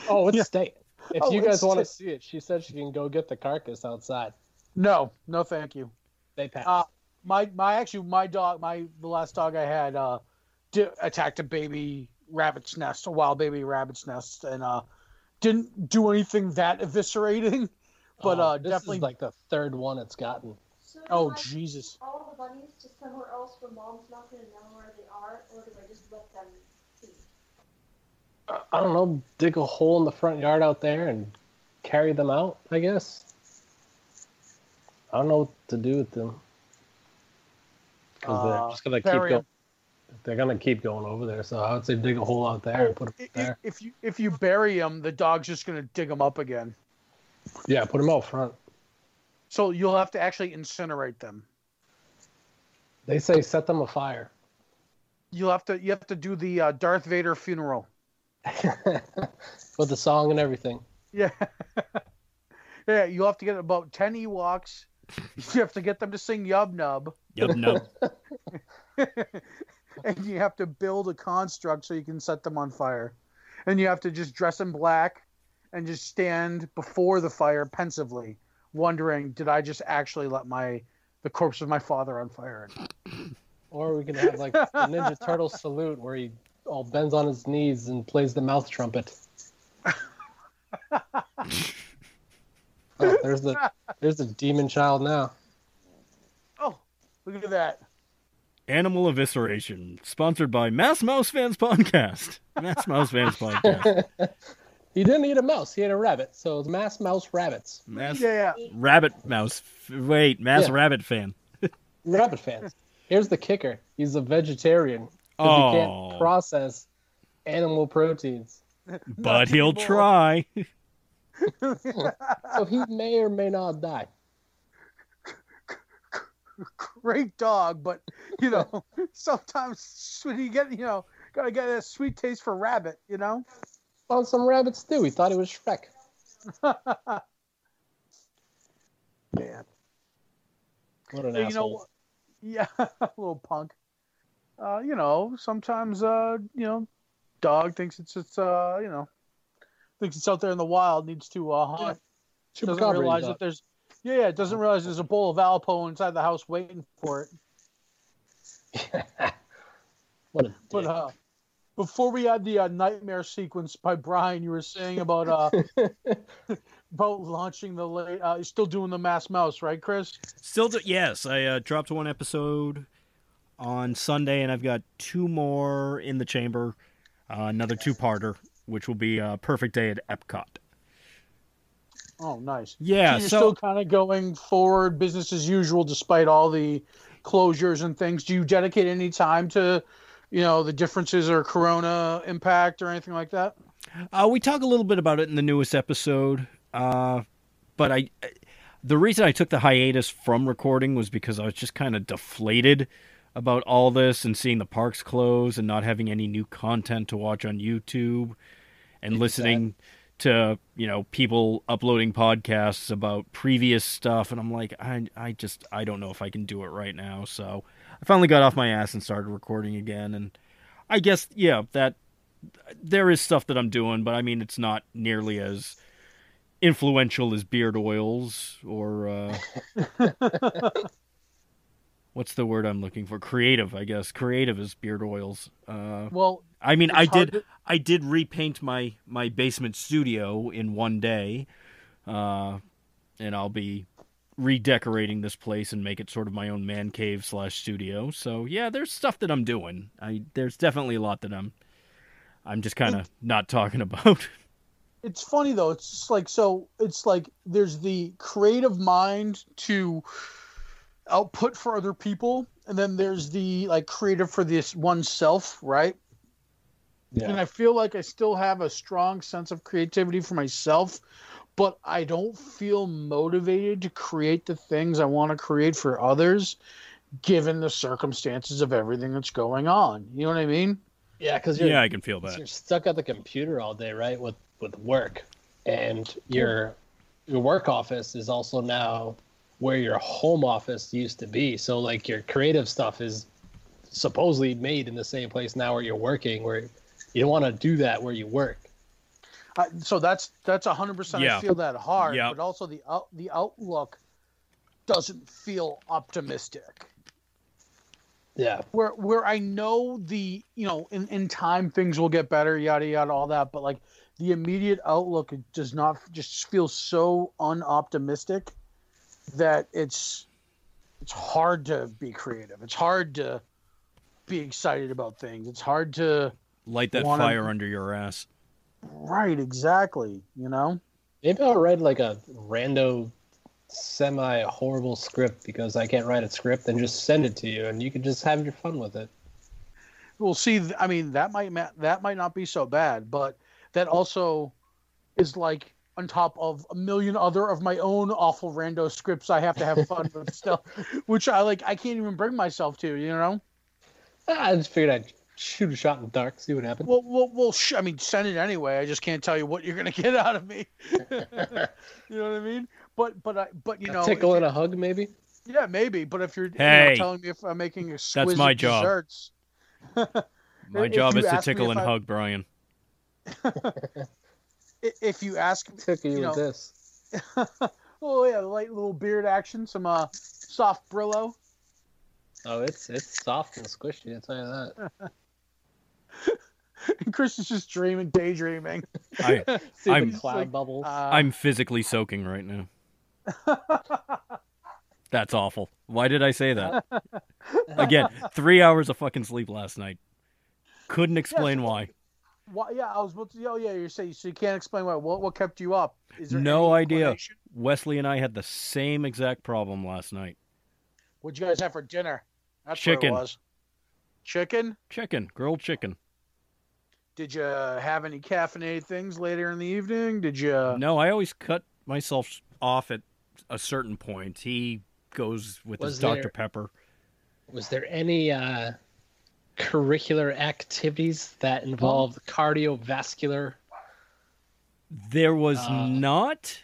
Oh, it's Yeah. staying. If Oh, you guys want to see it, she said she can go get the carcass outside. No, no, thank you. They passed. Uh, my my actually my dog my the last dog I had uh di- attacked a baby rabbit's nest, a wild baby rabbit's nest, and uh didn't do anything that eviscerating, but Oh, uh this definitely. is like the third one it's gotten. So oh I Jesus! all the bunnies to somewhere else where mom's not going to know where they are, or do I just let them be? I don't know. Dig a hole in the front yard out there and carry them out. I guess. I don't know what to do with them because Uh, they're just gonna keep going. They're gonna keep going over there. So I would say dig a hole out there and put them I- i- there. If you if you bury them, the dog's just going to dig them up again. Yeah, put them out front. So you'll have to actually incinerate them. They say set them afire. You'll have to you have to do the uh, Darth Vader funeral. with the song and everything. Yeah. yeah, you'll have to get about 10 Ewoks. You have to get them to sing Yub Nub. Yub Nub. and you have to build a construct so you can set them on fire. And you have to just dress in black and just stand before the fire pensively, wondering, did I just actually let my the corpse of my father on fire? Or we can have like the Ninja Turtle salute where he all bends on his knees and plays the mouth trumpet. oh, there's the there's the demon child now. Oh, look at that. Animal Evisceration, sponsored by Mass Mouse Fans Podcast. Mass Mouse Fans Podcast. He didn't eat a mouse. He ate a rabbit. So it's mass mouse rabbits. Mass Yeah, yeah. Rabbit Mouse. Wait, Mass Yeah. Rabbit fan. Rabbit fans. Here's the kicker. He's a vegetarian. 'cause Oh. He can't process animal proteins. But he'll try. So he may or may not die. great dog, but you know, sometimes when you get, you know, gotta get a sweet taste for rabbit, you know. Found some rabbits too. He thought it was Shrek. Man. What an you asshole. know, yeah, little punk. Uh, you know, sometimes, uh, you know, dog thinks it's it's uh, you know, thinks it's out there in the wild, needs to uh, hunt. Doesn't Chupacabra realize that there's, yeah, yeah, doesn't realize there's a bowl of Alpo inside the house waiting for it. What a But uh, before we had the uh, nightmare sequence by Brien, you were saying about uh, about launching the late. Uh, you're still doing the mass mouse, right, Chris? Still, do- yes, I uh, dropped one episode on Sunday, and I've got two more in the chamber. Uh, another two-parter, which will be a Perfect Day at Epcot. Oh, nice. Yeah, so you're so still kind of going forward, business as usual, despite all the closures and things. Do you dedicate any time to, you know, the differences or Corona impact or anything like that? Uh, we talk a little bit about it in the newest episode, uh, but I, the reason I took the hiatus from recording was because I was just kind of deflated about all this and seeing the parks close and not having any new content to watch on YouTube, and listening to you know people uploading podcasts about previous stuff, and I'm like, I I just I don't know if I can do it right now, so I finally got off my ass and started recording again, and I guess yeah that there is stuff that I'm doing, but I mean it's not nearly as influential as beard oils or uh, what's the word I'm looking for? Creative, I guess. Creative is beard oils. Uh, Well, I mean, I did to- I did repaint my my basement studio in one day, uh, and I'll be redecorating this place and make it sort of my own man cave slash studio. So yeah, there's stuff that I'm doing. I there's definitely a lot that I'm I'm just kind of not talking about. it's funny though it's just like so it's like there's the creative mind to output for other people and then there's the like creative for this oneself right and i feel like i still have a strong sense of creativity for myself but i don't feel motivated to create the things i want to create for others given the circumstances of everything that's going on you know what i mean Yeah, because you're yeah, I can feel that. you're stuck at the computer all day, right? With with work, and your your work office is also now where your home office used to be. So like your creative stuff is supposedly made in the same place now where you're working, where you don't want to do that where you work. I, so that's that's a hundred percent. I feel that hard, Yeah. but also the out, the outlook doesn't feel optimistic. Yeah, Where where I know the you know in in time things will get better, yada yada, all that, but like the immediate outlook it does not just feel so unoptimistic that it's it's hard to be creative. It's hard to be excited about things. It's hard to Light that wanna- fire under your ass. right exactly. You know. maybe I'll write like a rando, semi horrible script because I can't write a script and just send it to you, and you can just have your fun with it. Well, see, I mean, that might ma- that might not be so bad, but that also is like on top of a million other of my own awful rando scripts I have to have fun with still, which I like. I can't even bring myself to, you know. Ah, I just figured I'd shoot a shot in the dark, see what happens. Well, well, well. Sh- I mean, send it anyway. I just can't tell you what you're gonna get out of me. you know what I mean? But, but, I, but you know, a tickle and a hug, maybe. yeah, maybe. But if you're you know, telling me if I'm making exquisite my job. desserts, My job is to tickle and I- hug Brien. I- if you ask Tickle you, You with know, this. oh yeah, light little beard action, some uh soft Brillo. Oh, it's it's soft and squishy. I tell you that. And Chris is just dreaming, daydreaming. I See I'm- the cloud like, bubbles. Uh, I'm physically soaking right now. That's awful. Why did I say that? Again, three hours of fucking sleep last night. Couldn't explain why. Why, yeah, I was about to. Oh yeah, you're saying so you can't explain why. What what kept you up? Is there No idea. Wesley and I had the same exact problem last night. What'd you guys have for dinner? That's Chicken. What it was. Chicken. Chicken, grilled chicken. Did you have any caffeinated things later in the evening? Did you? No, I always cut myself off at a certain point. He goes with Was his Dr. Pepper. Was there any uh, curricular activities that involved cardiovascular? There was Uh, not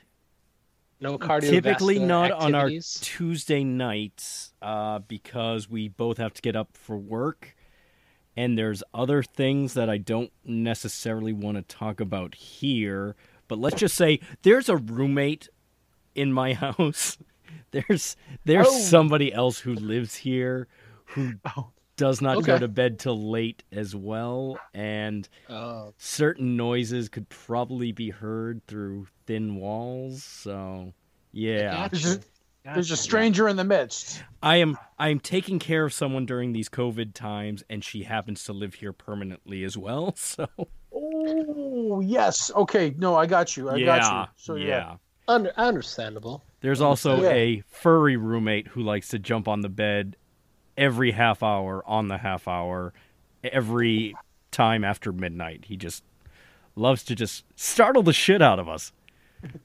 No cardiovascular typically not on our? Tuesday nights uh, because we both have to get up for work. And there's other things that I don't necessarily want to talk about here. But let's just say there's a roommate in my house. There's there's Oh. somebody else who lives here who Oh. Does not go to bed till late as well. And Oh, certain noises could probably be heard through thin walls. So, yeah, There's a, gotcha. there's a Gotcha. stranger in the midst. I am I am taking care of someone during these COVID times, and she happens to live here permanently as well. So, Oh yes. Okay. No, I got you. I yeah, got you. So yeah. yeah. Under, understandable. There's also Yeah. a furry roommate who likes to jump on the bed every half hour on the half hour, every time after midnight. He just loves to just startle the shit out of us.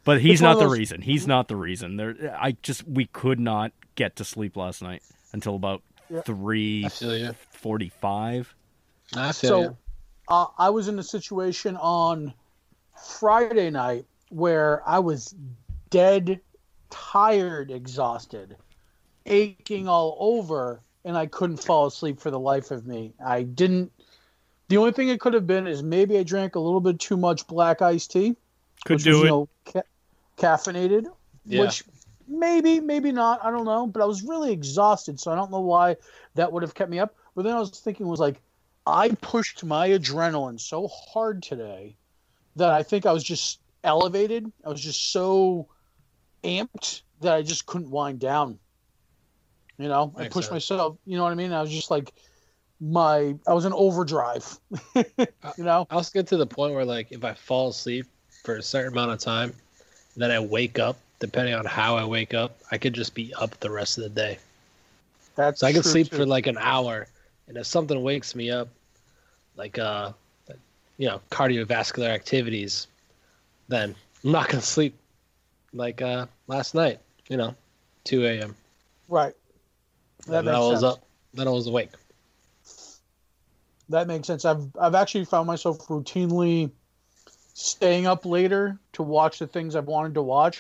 But he's not the those- reason. He's not the reason. There, I just we could not get to sleep last night until about Yeah. three I feel forty-five. I feel So you. uh, I was in a situation on Friday night where I was dead, tired, exhausted, aching all over, and I couldn't fall asleep for the life of me. I didn't. The only thing it could have been is maybe I drank a little bit too much black iced tea. Could which do was, it. You know, ca- caffeinated, Yeah. which maybe, maybe not. I don't know. But I was really exhausted, so I don't know why that would have kept me up. But then I was thinking, was like, I pushed my adrenaline so hard today that I think I was just elevated. I was just so amped that I just couldn't wind down. You know, I Makes pushed sense. myself. You know what I mean? I was just like, my I was in overdrive. you know? I'll get to the point where like if I fall asleep for a certain amount of time, then I wake up. Depending on how I wake up, I could just be up the rest of the day. That's So I can sleep too. for like an hour, and if something wakes me up, like uh, you know, cardiovascular activities, then I'm not gonna sleep. Like uh, last night, you know, 2 a.m. right. That Then I was sense. up. Then I was awake. That makes sense. I've I've actually found myself routinely staying up later to watch the things I've wanted to watch,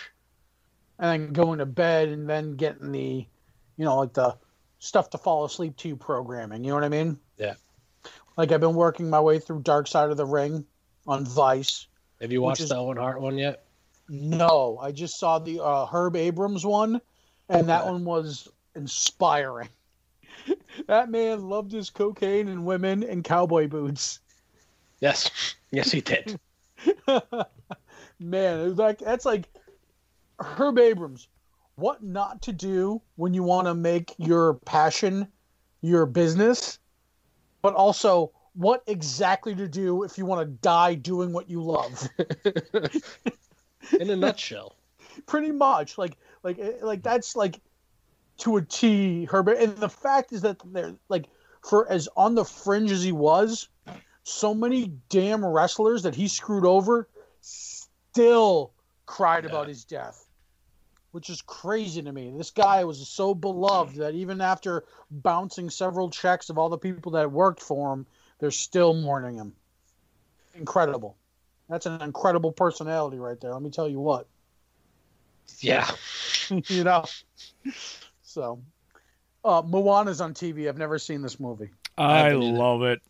and then going to bed and then getting the, you know, like the stuff to fall asleep to programming. You know what I mean? Yeah. Like I've been working my way through Dark Side of the Ring on Vice. Have you watched is- the Owen Hart one yet? No, I just saw the uh, Herb Abrams one, and that one was inspiring. that man loved his cocaine and women and cowboy boots. Yes, yes, he did. Man, it was like that's like Herb Abrams. What not to do when you want to make your passion your business, but also what exactly to do if you want to die doing what you love. In a nutshell. Pretty much, like like eh, like that's like to a T. Herbert. and the fact is that they're like for as on the fringe as he was, so many damn wrestlers that he screwed over still cried about his death, which is crazy to me. This guy was so beloved that even after bouncing several checks of all the people that worked for him, they're still mourning him. Incredible. That's an incredible personality right there. Let me tell you what. Yeah. you know. So, uh, Moana's on TV. I've never seen this movie. I haven't love it.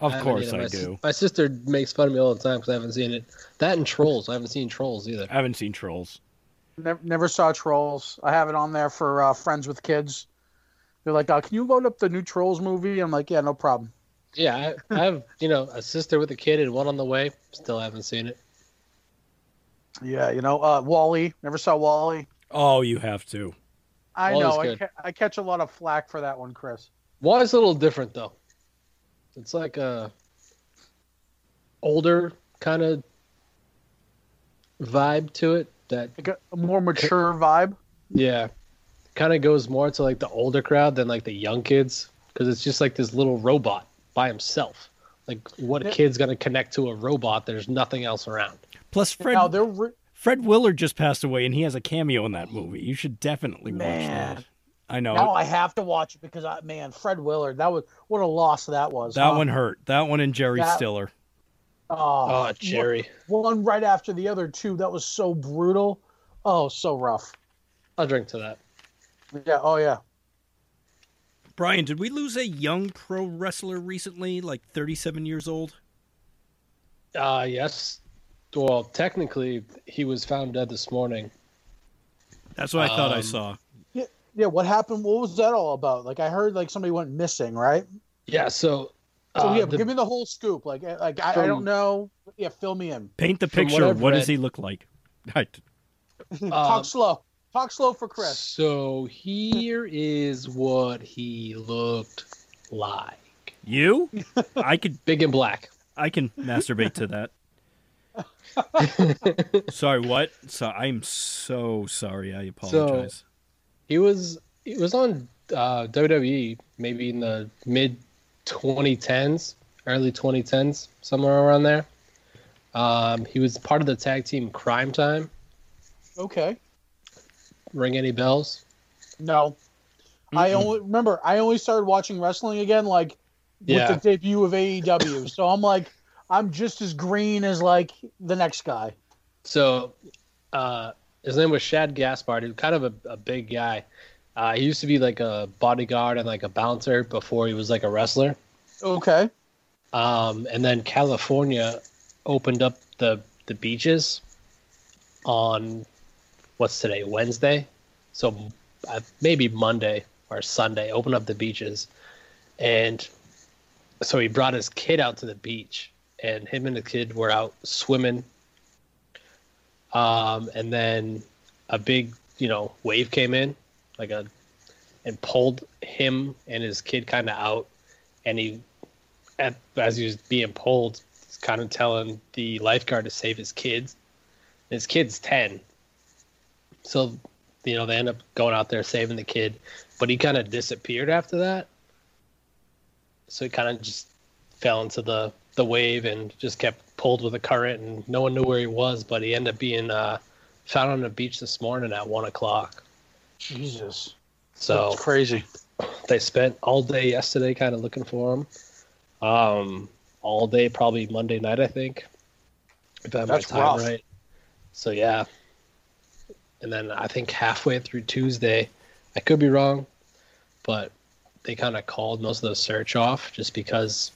Of haven't course. I My sis- do. My sister makes fun of me all the time because I haven't seen it. That and Trolls. I haven't seen Trolls either. I haven't seen Trolls. Never, never saw Trolls. I have it on there for uh, friends with kids. They're like, uh, "Can you load up the new Trolls movie?" I'm like, "Yeah, no problem." Yeah, I, I have you know a sister with a kid and one on the way. Still haven't seen it. Yeah, you know, uh, WALL-E. Never saw WALL-E. Oh, you have to. I WALL-E's know. I, ca- I catch a lot of flack for that one, Chris. Why's a little different though? It's like a older kind of vibe to it. That Like a, a more mature vibe. yeah, kind of goes more to like the older crowd than like the young kids because it's just like this little robot by himself. Like what Yeah. kid's gonna connect to a robot? There's nothing else around. Plus, Fred Now they're re- Fred Willard just passed away, and he has a cameo in that movie. You should definitely watch that. I know now I have to watch it because I man, Fred Willard. That was what a loss that was. that huh? one hurt. That one and Jerry That- Stiller. Oh, Oh, Jerry, one right after the other two. That was so brutal. Oh, so rough. I'll drink to that. Yeah. Oh, yeah. Brien, did we lose a young pro wrestler recently, like 37 years old? Uh yes. Well, technically, he was found dead this morning. That's what I thought I Um, saw. Yeah. yeah. What happened? What was that all about? Like I heard like somebody went missing, right? Yeah. So. So uh, yeah, the- give me the whole scoop. Like I- like I, I don't know. Yeah, fill me in. Paint the from what picture. I've What does he look like? I- Talk Um, slow. Talk slow for Chris. So here is what he looked like. you? I could. Big and black. I can masturbate to that. sorry, what? So I'm so sorry. I apologize. He was he was on uh, WWE maybe in the mid 2010s, early 2010s, somewhere around there. Um, he was part of the tag team Crime Time. Okay. Ring any bells? No. I Mm-mm. only remember I only started watching wrestling again like Yeah. with the debut of AEW. so I'm like I'm just as green as like the next guy. So, uh, his name was Shad Gaspard. He was kind of a, a big guy. Uh, he used to be like a bodyguard and like a bouncer before he was like a wrestler. Okay. Um, and then California opened up the the beaches on what's today Wednesday, so uh, maybe Monday or Sunday. Opened up the beaches, and so he brought his kid out to the beach, and him and the kid were out swimming. Um, and then a big you know wave came in, like a, and pulled him and his kid kind of out, and he, at, as he was being pulled, he's kind of telling the lifeguard to save his kids. And his kid's ten, so you know they end up going out there saving the kid, but he kind of disappeared after that. So he kind of just fell into the the wave and just kept pulled with the current, and no one knew where he was. But he ended up being uh, found on the beach this morning at one o'clock. Jesus. So That's crazy. they spent all day yesterday kind of looking for him. Um, all day, probably Monday night, I think. If I have That's my time rough. right. So yeah. And then I think halfway through Tuesday, I could be wrong, but they kind of called most of the search off just because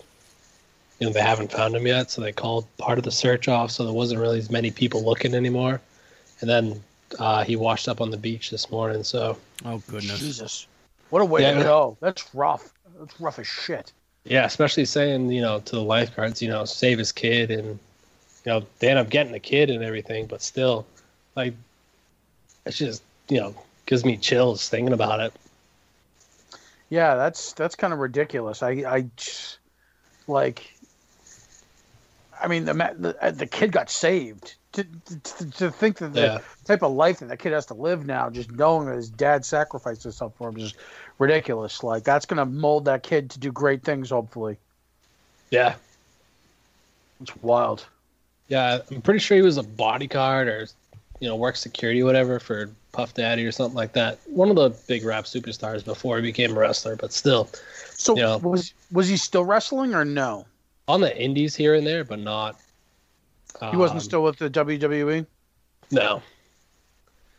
you know they haven't found him yet. So they called part of the search off, so there wasn't really as many people looking anymore. And then uh, he washed up on the beach this morning. So Oh goodness. Jesus. What a way Yeah, to go. That's rough. That's rough as shit. Yeah, especially saying, you know, to the lifeguards, you know, save his kid and you know, they end up getting the kid and everything, but still like it's just, you know, gives me chills thinking about it. Yeah, that's that's kind of ridiculous. I I just- like I mean the the, uh, the kid got saved. To, to, to think that the Yeah. type of life that that kid has to live now, just knowing that his dad sacrificed himself for him, is ridiculous. Like that's gonna mold that kid to do great things. Hopefully, Yeah. it's wild. Yeah, I'm pretty sure he was a bodyguard or you know, work security whatever for Puff Daddy or something like that. One of the big rap superstars before he became a wrestler, but still So Yeah. was was he still wrestling or no? On the indies here and there, but not He wasn't um, still with the WWE. No.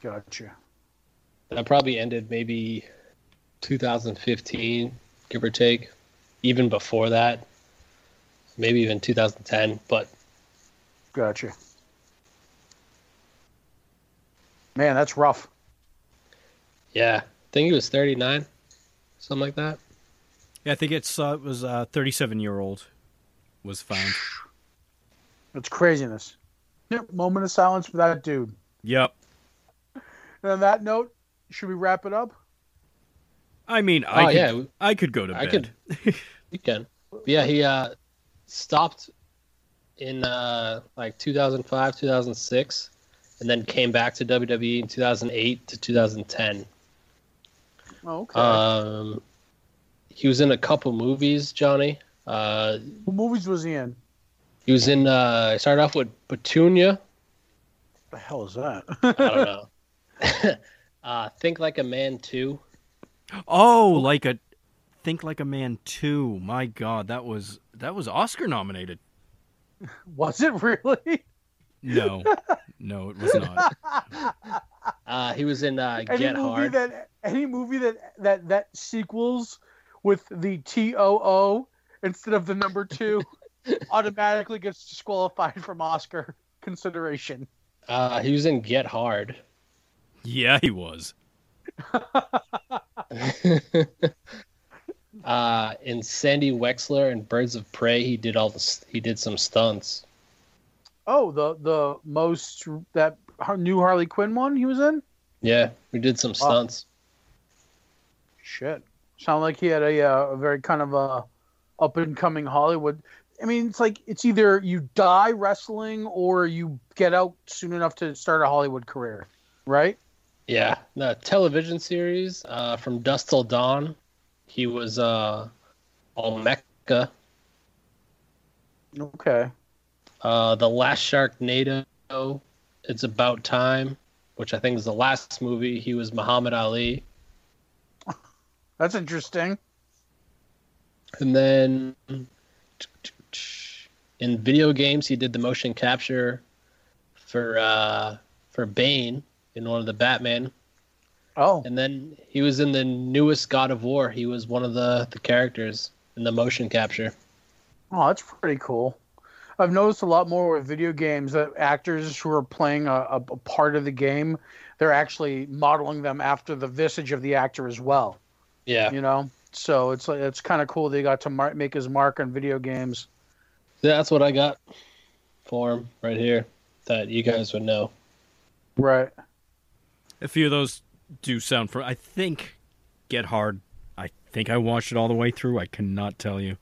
Gotcha. That probably ended maybe 2015, give or take. Even before that, maybe even 2010. But Gotcha. Man, that's rough. yeah, I think he was 39, something like that. Yeah, I think it's uh, it was a 37 year old was found. It's craziness. Yep, moment of silence for that dude. Yep. And on that note, should we wrap it up? I mean, I oh could, yeah, I could go to I bed. could. you can. Yeah, he uh, stopped in uh, like 2005, 2006, and then came back to WWE in 2008 to 2010. Oh, okay. Um, he was in a couple movies, Johnny. Uh, what movies was he in? he was in. Uh, he started off with Petunia. What the hell is that? I don't know. uh, Think Like a Man Too. Oh, like a Think Like a Man 2. My god, that was that was Oscar nominated. was it really? No. no, it was not. Uh, he was in uh, Any Get movie Hard. that any movie that that that sequels with the T O O instead of the number two automatically gets disqualified from Oscar consideration. Uh, he was in Get Hard. Yeah, he was. uh, in Sandy Wexler and Birds of Prey, he did all the he did some stunts. Oh, the the most that new Harley Quinn one he was in. Yeah, we did some stunts. Shit, sound like he had a, uh, a very kind of a up and coming Hollywood. I mean, it's like it's either you die wrestling or you get out soon enough to start a Hollywood career, right? Yeah, the television series uh, from Dusk Till Dawn. He was uh, Olmeca. Okay. Uh, the Last Sharknado. It's About Time, which I think is the last movie. He was Muhammad Ali. That's interesting. And then in video games, he did the motion capture for uh, for Bane in one of the Batman. Oh, And then he was in the newest God of War. He was one of the, the characters in the motion capture. oh, that's pretty cool. I've noticed a lot more with video games that actors who are playing a, a, a part of the game, they're actually modeling them after the visage of the actor as well. Yeah, You know, so it's like it's kind of cool they got to mar- make his mark on video games. Yeah, that's what I got for him right here. That you guys would know. Right. A few of those do sound for. I think Get Hard. I think I watched it all the way through. I cannot tell you.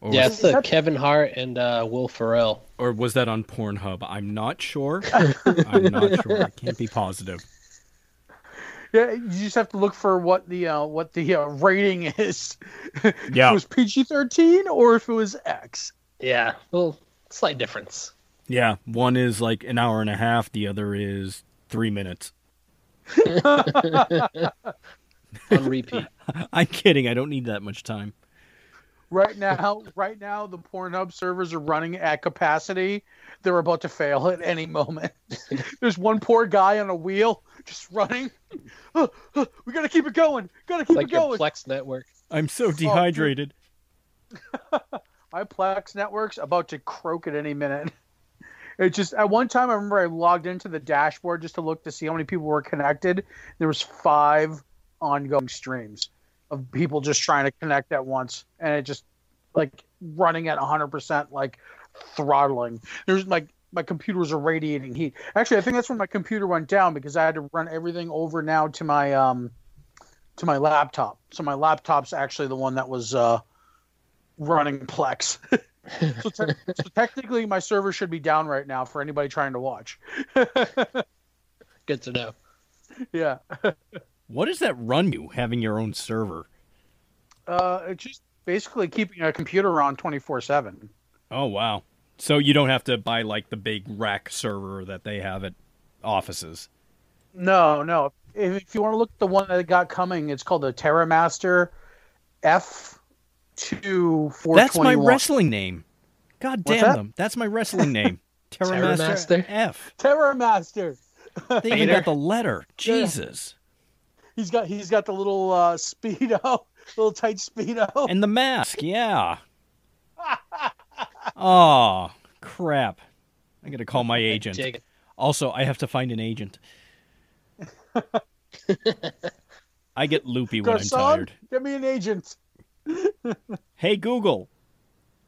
Or, Yeah, it's the Kevin Hart and uh, Will Ferrell. or was that on Pornhub? I'm not sure. I'm not sure. I can't be positive. Yeah, you just have to look for what the uh, what the uh, rating is. if Yeah. it was PG thirteen or if it was X. Yeah, well, slight difference. Yeah, one is like an hour and a half. The other is three minutes. On repeat. I'm kidding. I don't need that much time. Right now, right now, the Pornhub servers are running at capacity. They're about to fail at any moment. There's one poor guy on a wheel just running. Uh, uh, we gotta keep it going. Gotta keep like it your going. Plex network. I'm so oh, dehydrated. My Plex network's about to croak at any minute. It just at one time I remember I logged into the dashboard just to look to see how many people were connected. There was five ongoing streams of people just trying to connect at once, and it just like running at 100%, like throttling. There's like my computer was radiating heat. Actually, I think that's when my computer went down because I had to run everything over now to my um to my laptop. So my laptop's actually the one that was uh running Plex. so, te- so technically, my server should be down right now for anybody trying to watch. Good to know. yeah, What does that run you having your own server? uh, it's just basically keeping a computer on twenty four seven. Oh wow. So you don't have to buy like the big rack server that they have at offices. No, no. If, if you want to look at the one that got coming, it's called the TerraMaster F two four. That's my wrestling name. God What's damn that? them. That's my wrestling name. Terramaster Terramaster? F. TerraMaster. They even Vader? got the letter. Jesus. He's got he's got the little uh, speedo, little tight speedo. And the mask, yeah. Oh, crap. I gotta call my agent. Also, I have to find an agent. I get loopy when I'm tired. get me an agent. Hey Google.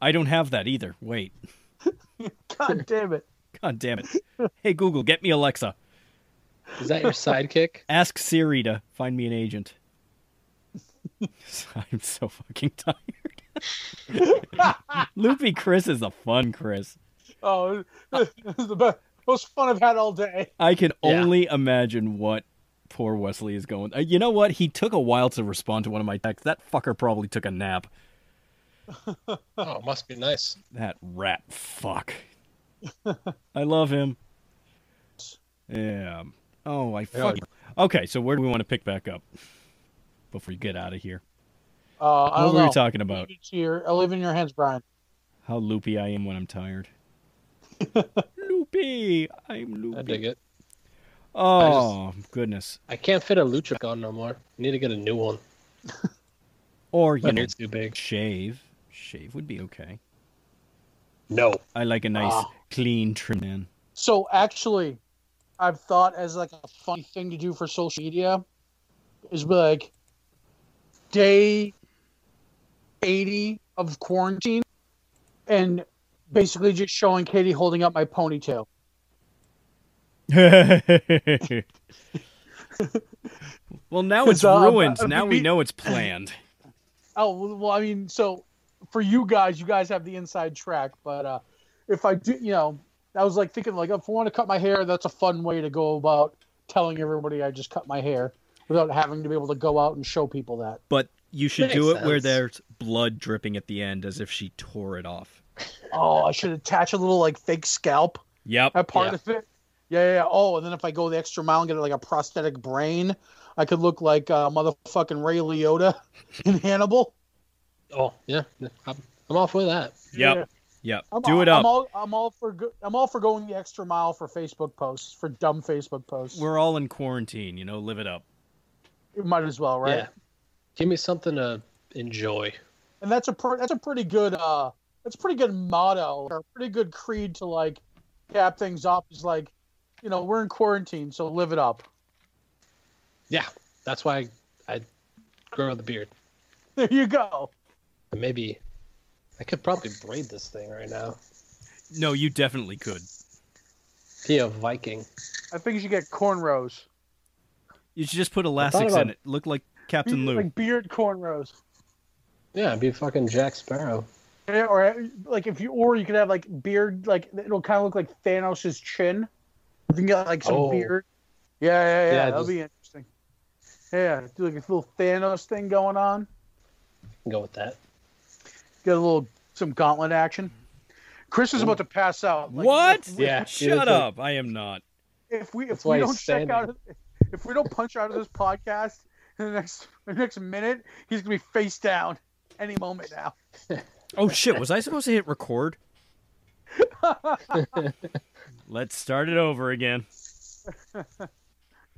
I don't have that either. Wait. God damn it. God damn it. Hey Google, get me Alexa. Is that your sidekick? Ask Siri to find me an agent. I'm so fucking tired. Loopy Chris is a fun Chris. Oh, this is the best, most fun I've had all day. I can Yeah. only imagine what poor Wesley is going. Uh, you know what? He took a while to respond to one of my texts. That fucker probably took a nap. Oh, must be nice. That rat fuck. I love him. Yeah. Oh, I fuck. Okay, so where do we want to pick back up before we get out of here? Uh, I What don't were know. we talking about? Leave it to your- I'll leave in your hands, Brian. How loopy I am when I'm tired. loopy. I'm loopy. I dig it. Oh goodness. I can't fit a lucha on no more. I need to get a new one. Or you My know, beard's too big. shave. Shave would be okay. No. I like a nice Ah. clean trim man. So actually, I've thought as like a funny thing to do for social media is be like day eighty of quarantine, and basically just showing Katie holding up my ponytail. well, now it's uh, ruined. uh, Now we know it's planned. Oh well, well, I mean, so for you guys, you guys have the inside track, but uh, if I do, you know, I was like thinking like if I want to cut my hair, that's a fun way to go about telling everybody I just cut my hair without having to be able to go out and show people that. But you should Makes do it where there's blood dripping at the end, as if she tore it off. Oh, I should attach a little like fake scalp Yep. at part Yeah. of it. Yeah, yeah, yeah. Oh, and then if I go the extra mile and get like a prosthetic brain, I could look like uh, motherfucking Ray Liotta in Hannibal. Oh, yeah. I'm, I'm off with that. Yep. Yeah. Yep. I'm, do it I'm up. all, I'm all for go- I'm all for going the extra mile for Facebook posts, for dumb Facebook posts. We're all in quarantine. You know, live it up. You might as well, right? Yeah. Give me something to enjoy. And that's a pr- that's a pretty good uh that's a pretty good motto or a pretty good creed to like cap things off. Is like, you know, we're in quarantine, so live it up. Yeah. That's why I grow the beard. There you go. And maybe I could probably braid this thing right now. No, you definitely could. Be a Viking. I think you should get cornrows. You should just put elastics in it. Look like Captain Lou. like beard cornrows. Yeah, it'd be fucking Jack Sparrow. Yeah, or like if you, or you could have like beard, like it'll kind of look like Thanos' chin. If you can get like some Oh. beard. Yeah, yeah, yeah. Yeah, that'll just- be interesting. Yeah, do like a little Thanos thing going on. Go with that. Get a little some gauntlet action. Chris is about to pass out. Like, what? If Yeah, he Shut looks like- up! I am not. if we, if That's we don't he's check out, standing. if we don't punch out of this podcast in the next the next minute, he's gonna be face down any moment now. Oh shit! Was I supposed to hit record? Let's start it over again.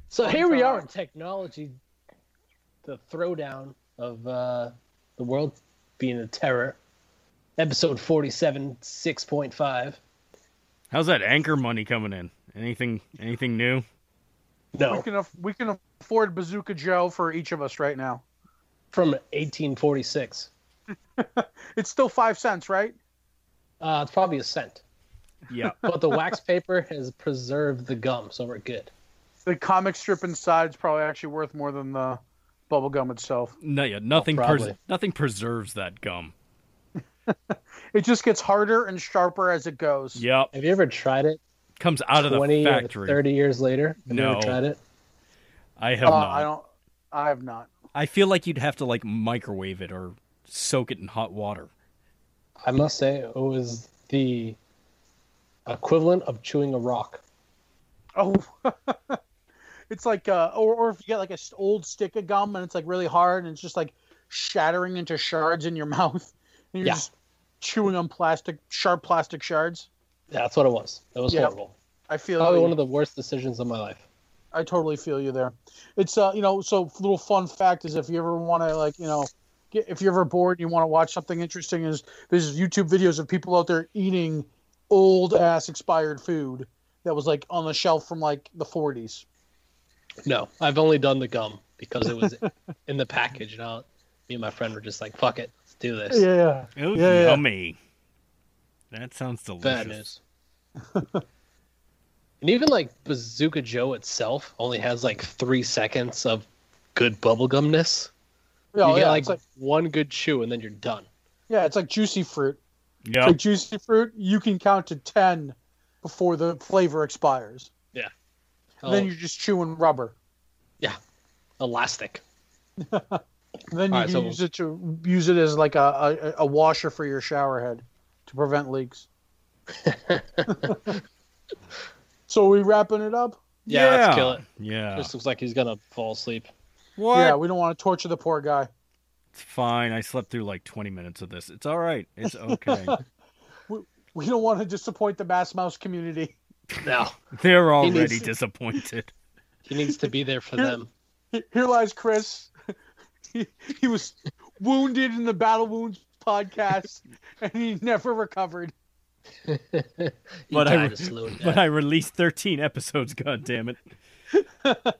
So here we are in technology, the throwdown of uh, the world being a terror. Episode 47, 6.5. How's that anchor money coming in? Anything? Anything new? No. We can aff- we can afford Bazooka Joe for each of us right now. from 1846. It's still five cents, right? Uh, it's probably a cent. Yeah. But the wax paper has preserved the gum, so we're good. The comic strip inside is probably actually worth more than the bubble gum itself. No, yeah, nothing. pres- nothing preserves that gum. It just gets harder and sharper as it goes. Yep. Have you ever tried it Comes out of the 20 factory. 30 years later? Have you No. ever tried it? I have Uh, not. I don't. I have not. I feel like you'd have to like microwave it or soak it in hot water. I must say it was the equivalent of chewing a rock. Oh, it's like, uh, or or if you get like a s- old stick of gum and it's like really hard and it's just like shattering into shards in your mouth, and you're Yeah. just chewing on plastic, sharp plastic shards. Yeah, that's what it was. It was Yeah. horrible. I feel Probably you. one of the worst decisions of my life. I totally feel you there. It's uh, you know, so little fun fact is if you ever want to like, you know, get if you're ever bored and you want to watch something interesting, is there's YouTube videos of people out there eating old ass expired food that was like on the shelf from like the 40s. No, I've only done the gum because it was in the package. And I, me and my friend were just like, "Fuck it, let's do this." Yeah, Oh, Yeah, yeah. yummy. That sounds delicious. Bad news. and even like Bazooka Joe itself only has like three seconds of good bubblegumness. yeah, oh, you get yeah, like, like one good chew and then you're done. yeah, it's like juicy fruit. Yeah, like juicy fruit, you can count to ten before the flavor expires. Oh, Then you're just chewing rubber. Yeah, elastic. And then you Alright, can so- use it to use it as like a, a, a washer for your shower head to prevent leaks. so are we wrapping it up? Yeah, let's kill it. Yeah. This looks like he's gonna fall asleep. What? Yeah, we don't want to torture the poor guy. It's fine. I slept through like 20 minutes of this. It's all right. It's okay. We don't want to disappoint the Mass Mouse community. No, They're already needs- disappointed. he needs to be there for them. Here lies Chris. He, he was wounded in the Battle Wounds podcast, and he never recovered. He But I- died a slow death. But I released 13 episodes, God damn it!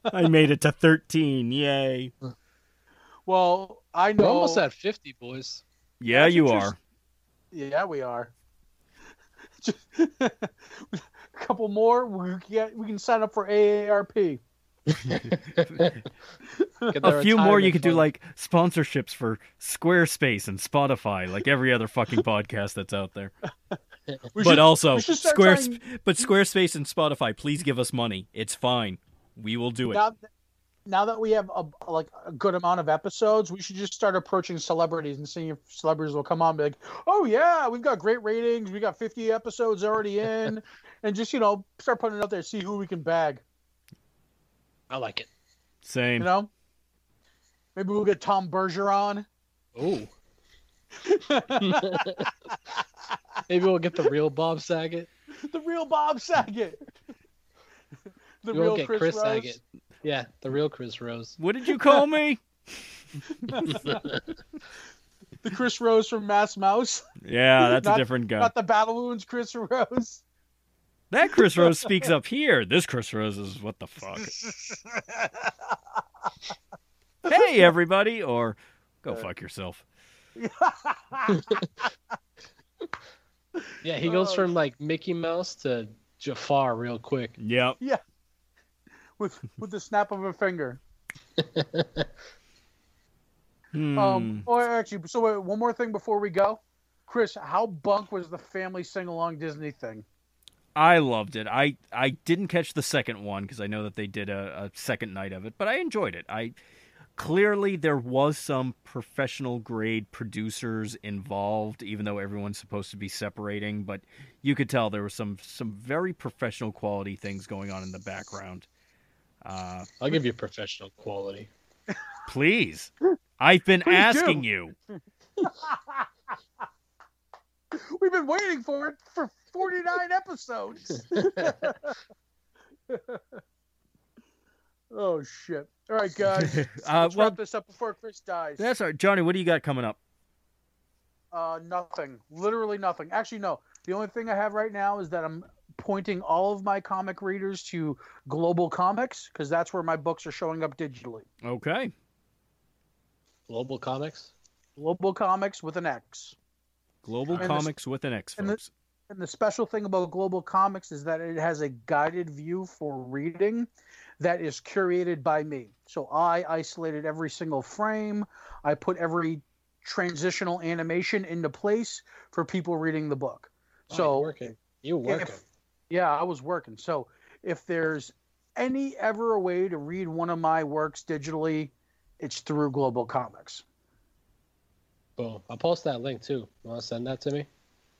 I made it to 13. Yay. Well, I We're know. almost at fifty, boys. Yeah, That's you are. Yeah, we are. Just- a couple more. We can, get, we can sign up for AARP. A few more you retirement could do like sponsorships for Squarespace and Spotify, like every other fucking podcast that's out there. But should- also we should start Squares trying- but Squarespace and Spotify, please give us money. It's fine. We will do it. now, now that we have a like a good amount of episodes, we should just start approaching celebrities and seeing if celebrities will come on and be like, "Oh yeah, we've got great ratings. We got 50 episodes already in," and just you know start putting it out there, see who we can bag. I like it. Same. You know, maybe we'll get Tom Bergeron. Ooh. Maybe we'll get the real Bob Saget. the real Bob Saget. the We'll real get Chris, Chris, Rose. Saget. Yeah, the real Chris Rose. What did you call me? The Chris Rose from Mass Mouse. yeah, that's Not- a different guy. Not the Battle Wounds Chris Rose. That Chris Rose speaks up here. This Chris Rose is what the fuck. hey everybody, or go uh, fuck yourself. Yeah, he goes Oh. from like Mickey Mouse to Jafar real quick. Yep. With with the snap of a finger. Hmm. Um, oh, actually, so wait, one more thing before we go, Chris, how bunk was the family sing along Disney thing? I loved it. I I didn't catch the second one because I know that they did a, a second night of it, but I enjoyed it. I clearly there was some professional grade producers involved, even though everyone's supposed to be separating. But you could tell there were some some very professional quality things going on in the background. Uh, I'll give you professional quality. please, I've been Please do. asking you. We've been waiting for it for 49 episodes. oh shit! All right, guys, Uh, let's well, wrap this up before Chris dies. that's all right, Johnny. What do you got coming up? Uh, nothing. Literally nothing. Actually, no. The only thing I have right now is that I'm pointing all of my comic readers to GlobalComix because that's where my books are showing up digitally. Okay. GlobalComix. Global Comics with an X. Global And the- Comics with an X, and the- And the special thing about GlobalComix is that it has a guided view for reading that is curated by me. So I isolated every single frame. I put every transitional animation into place for people reading the book. Oh, So you're working. You Yeah, working? if- yeah, I was working. So if there's any ever a way to read one of my works digitally, it's through GlobalComix. Boom. I'll post that link too. You want to send that to me?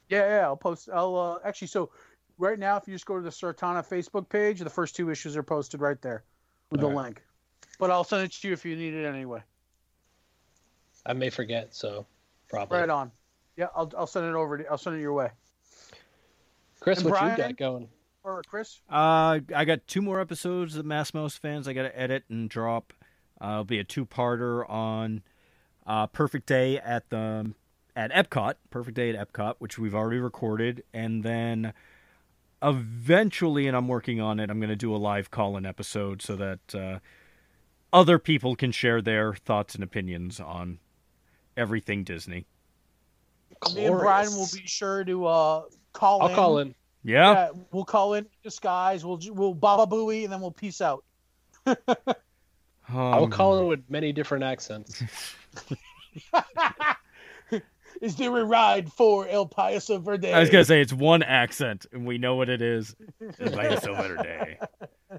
Yeah, yeah, I'll post. I'll uh, actually. So right now, if you just go to the Sartana Facebook page, the first two issues are posted right there with the All right. link. But I'll send it to you if you need it anyway. I may forget, so probably. Right on. Yeah, I'll I'll send it over. To, I'll send it your way. Chris, And what you got going? Or Chris. Uh, I got two more episodes of Mass Mouse fans. I got to edit and drop. Uh, it'll be a two-parter on uh, Perfect Day at the at Epcot. Perfect Day at Epcot, which we've already recorded, and then eventually, and I'm working on it. I'm going to do a live call-in episode so that uh, other people can share their thoughts and opinions on everything Disney. Me and Brian will be sure to uh, call I'll in. call in. Yeah. Yeah, we'll call in disguise. We'll we'll baba booey and then we'll peace out. I will Um, call in with many different accents. Is there a ride for El Paso Verde? I was gonna say it's one accent, and we know what it is. It's like a Silver Day.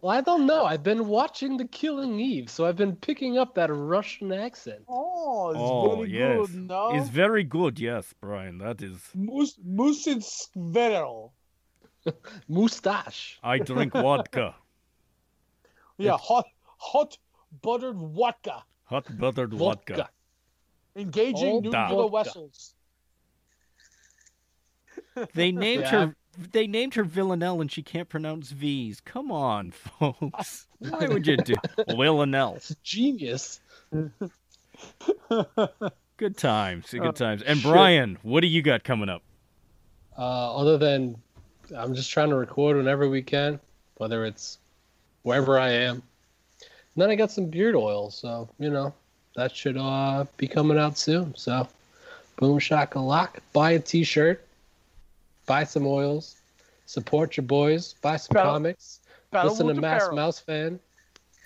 Well, I don't know. I've been watching The Killing Eve, so I've been picking up that Russian accent. Oh, it's Oh very yes, good. No, it's very good. Yes, Brian, that is. Mus- Musinskverel. Mustache. I drink vodka, Yeah, hot hot buttered vodka. hot buttered vodka. Vodka. Engaging All new that. little Vodka. vessels. They named Yeah. her. They named her Villanelle, and she can't pronounce V's. Come on, folks. Why would you do Villanelle? Genius. Good times. Good Oh, times. And shit. Brian, what do you got coming up? Uh, other than I'm just trying to record whenever we can, whether it's wherever I am. And then I got some beard oil, so you know that should uh, be coming out soon. So, boom shot a lock, buy a T-shirt, buy some oils, support your boys, buy some Battle- comics, Battle listen to Mass Apparel. Mouse fan.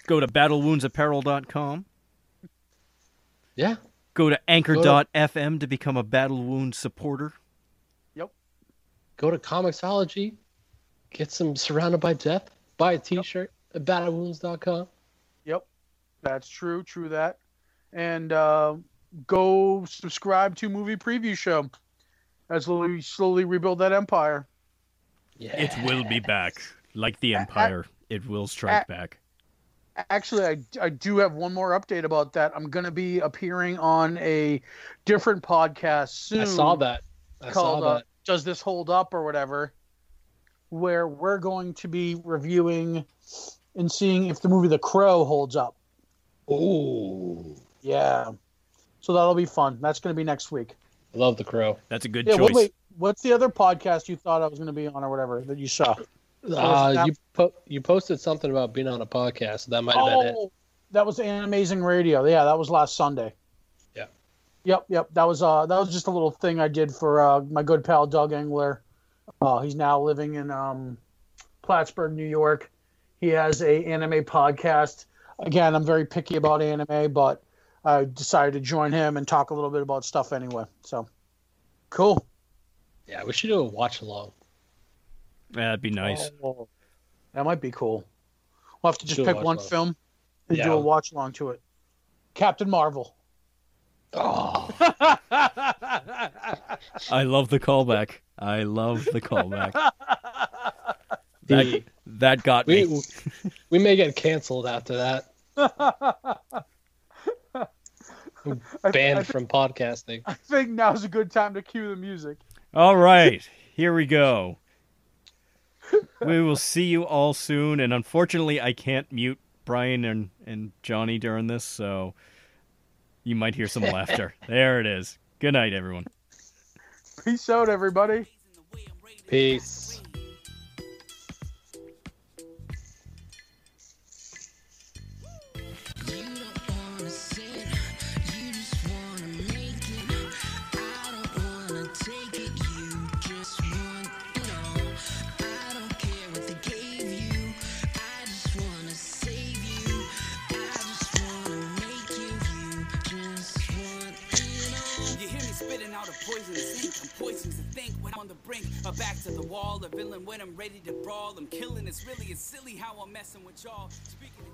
Go to battlewoundsapparel.com. Yeah, Go to anchor.fm to become a Battle Wound supporter. Yep. Go to Comixology, get some Surrounded by Death, buy a T-shirt at battlewounds.com. Yep, that's true. True that. And uh, go subscribe to Movie Preview Show as we slowly rebuild that empire. Yeah, It will be back. Like the Empire, it will strike back. Actually, I, I do have one more update about that. I'm going to be appearing on a different podcast soon. I saw that. I called saw uh, that. "Does This Hold Up" or whatever, where we're going to be reviewing and seeing if the movie The Crow holds up. Oh. Yeah, so that'll be fun. That's going to be next week. Love the crow. That's a good Yeah, choice. what, wait, what's the other podcast you thought I was going to be on or whatever that you saw? Uh, you po- you posted something about being on a podcast. That might have been it. Oh, that was an amazing radio. Yeah, that was last Sunday. Yeah. Yep, yep. That was uh that was just a little thing I did for uh my good pal Doug Engler. Uh, he's now living in um Plattsburgh, New York. He has a anime podcast. Again, I'm very picky about anime, but I decided to join him and talk a little bit about stuff anyway. So cool. Yeah, we should do a watch along. Yeah, that'd be nice. Oh, that might be cool. We'll have to just Do pick one along. film and Yeah. do a watch along to it. Captain Marvel. Oh, I love the callback. I love the callback. That, that got we me. we may get canceled after that. I, Banned I, from podcasting. I think now's a good time to cue the music. All right, here we go. We will see you all soon, and unfortunately, I can't mute Brian and, and Johnny during this, so you might hear some laughter. There it is. Good night, everyone. Peace out, everybody. Peace. Ink. I'm poisoned to think when I'm on the brink. A back to the wall, a villain when I'm ready to brawl. I'm killing. It's really, it's silly how I'm messing with y'all. Speaking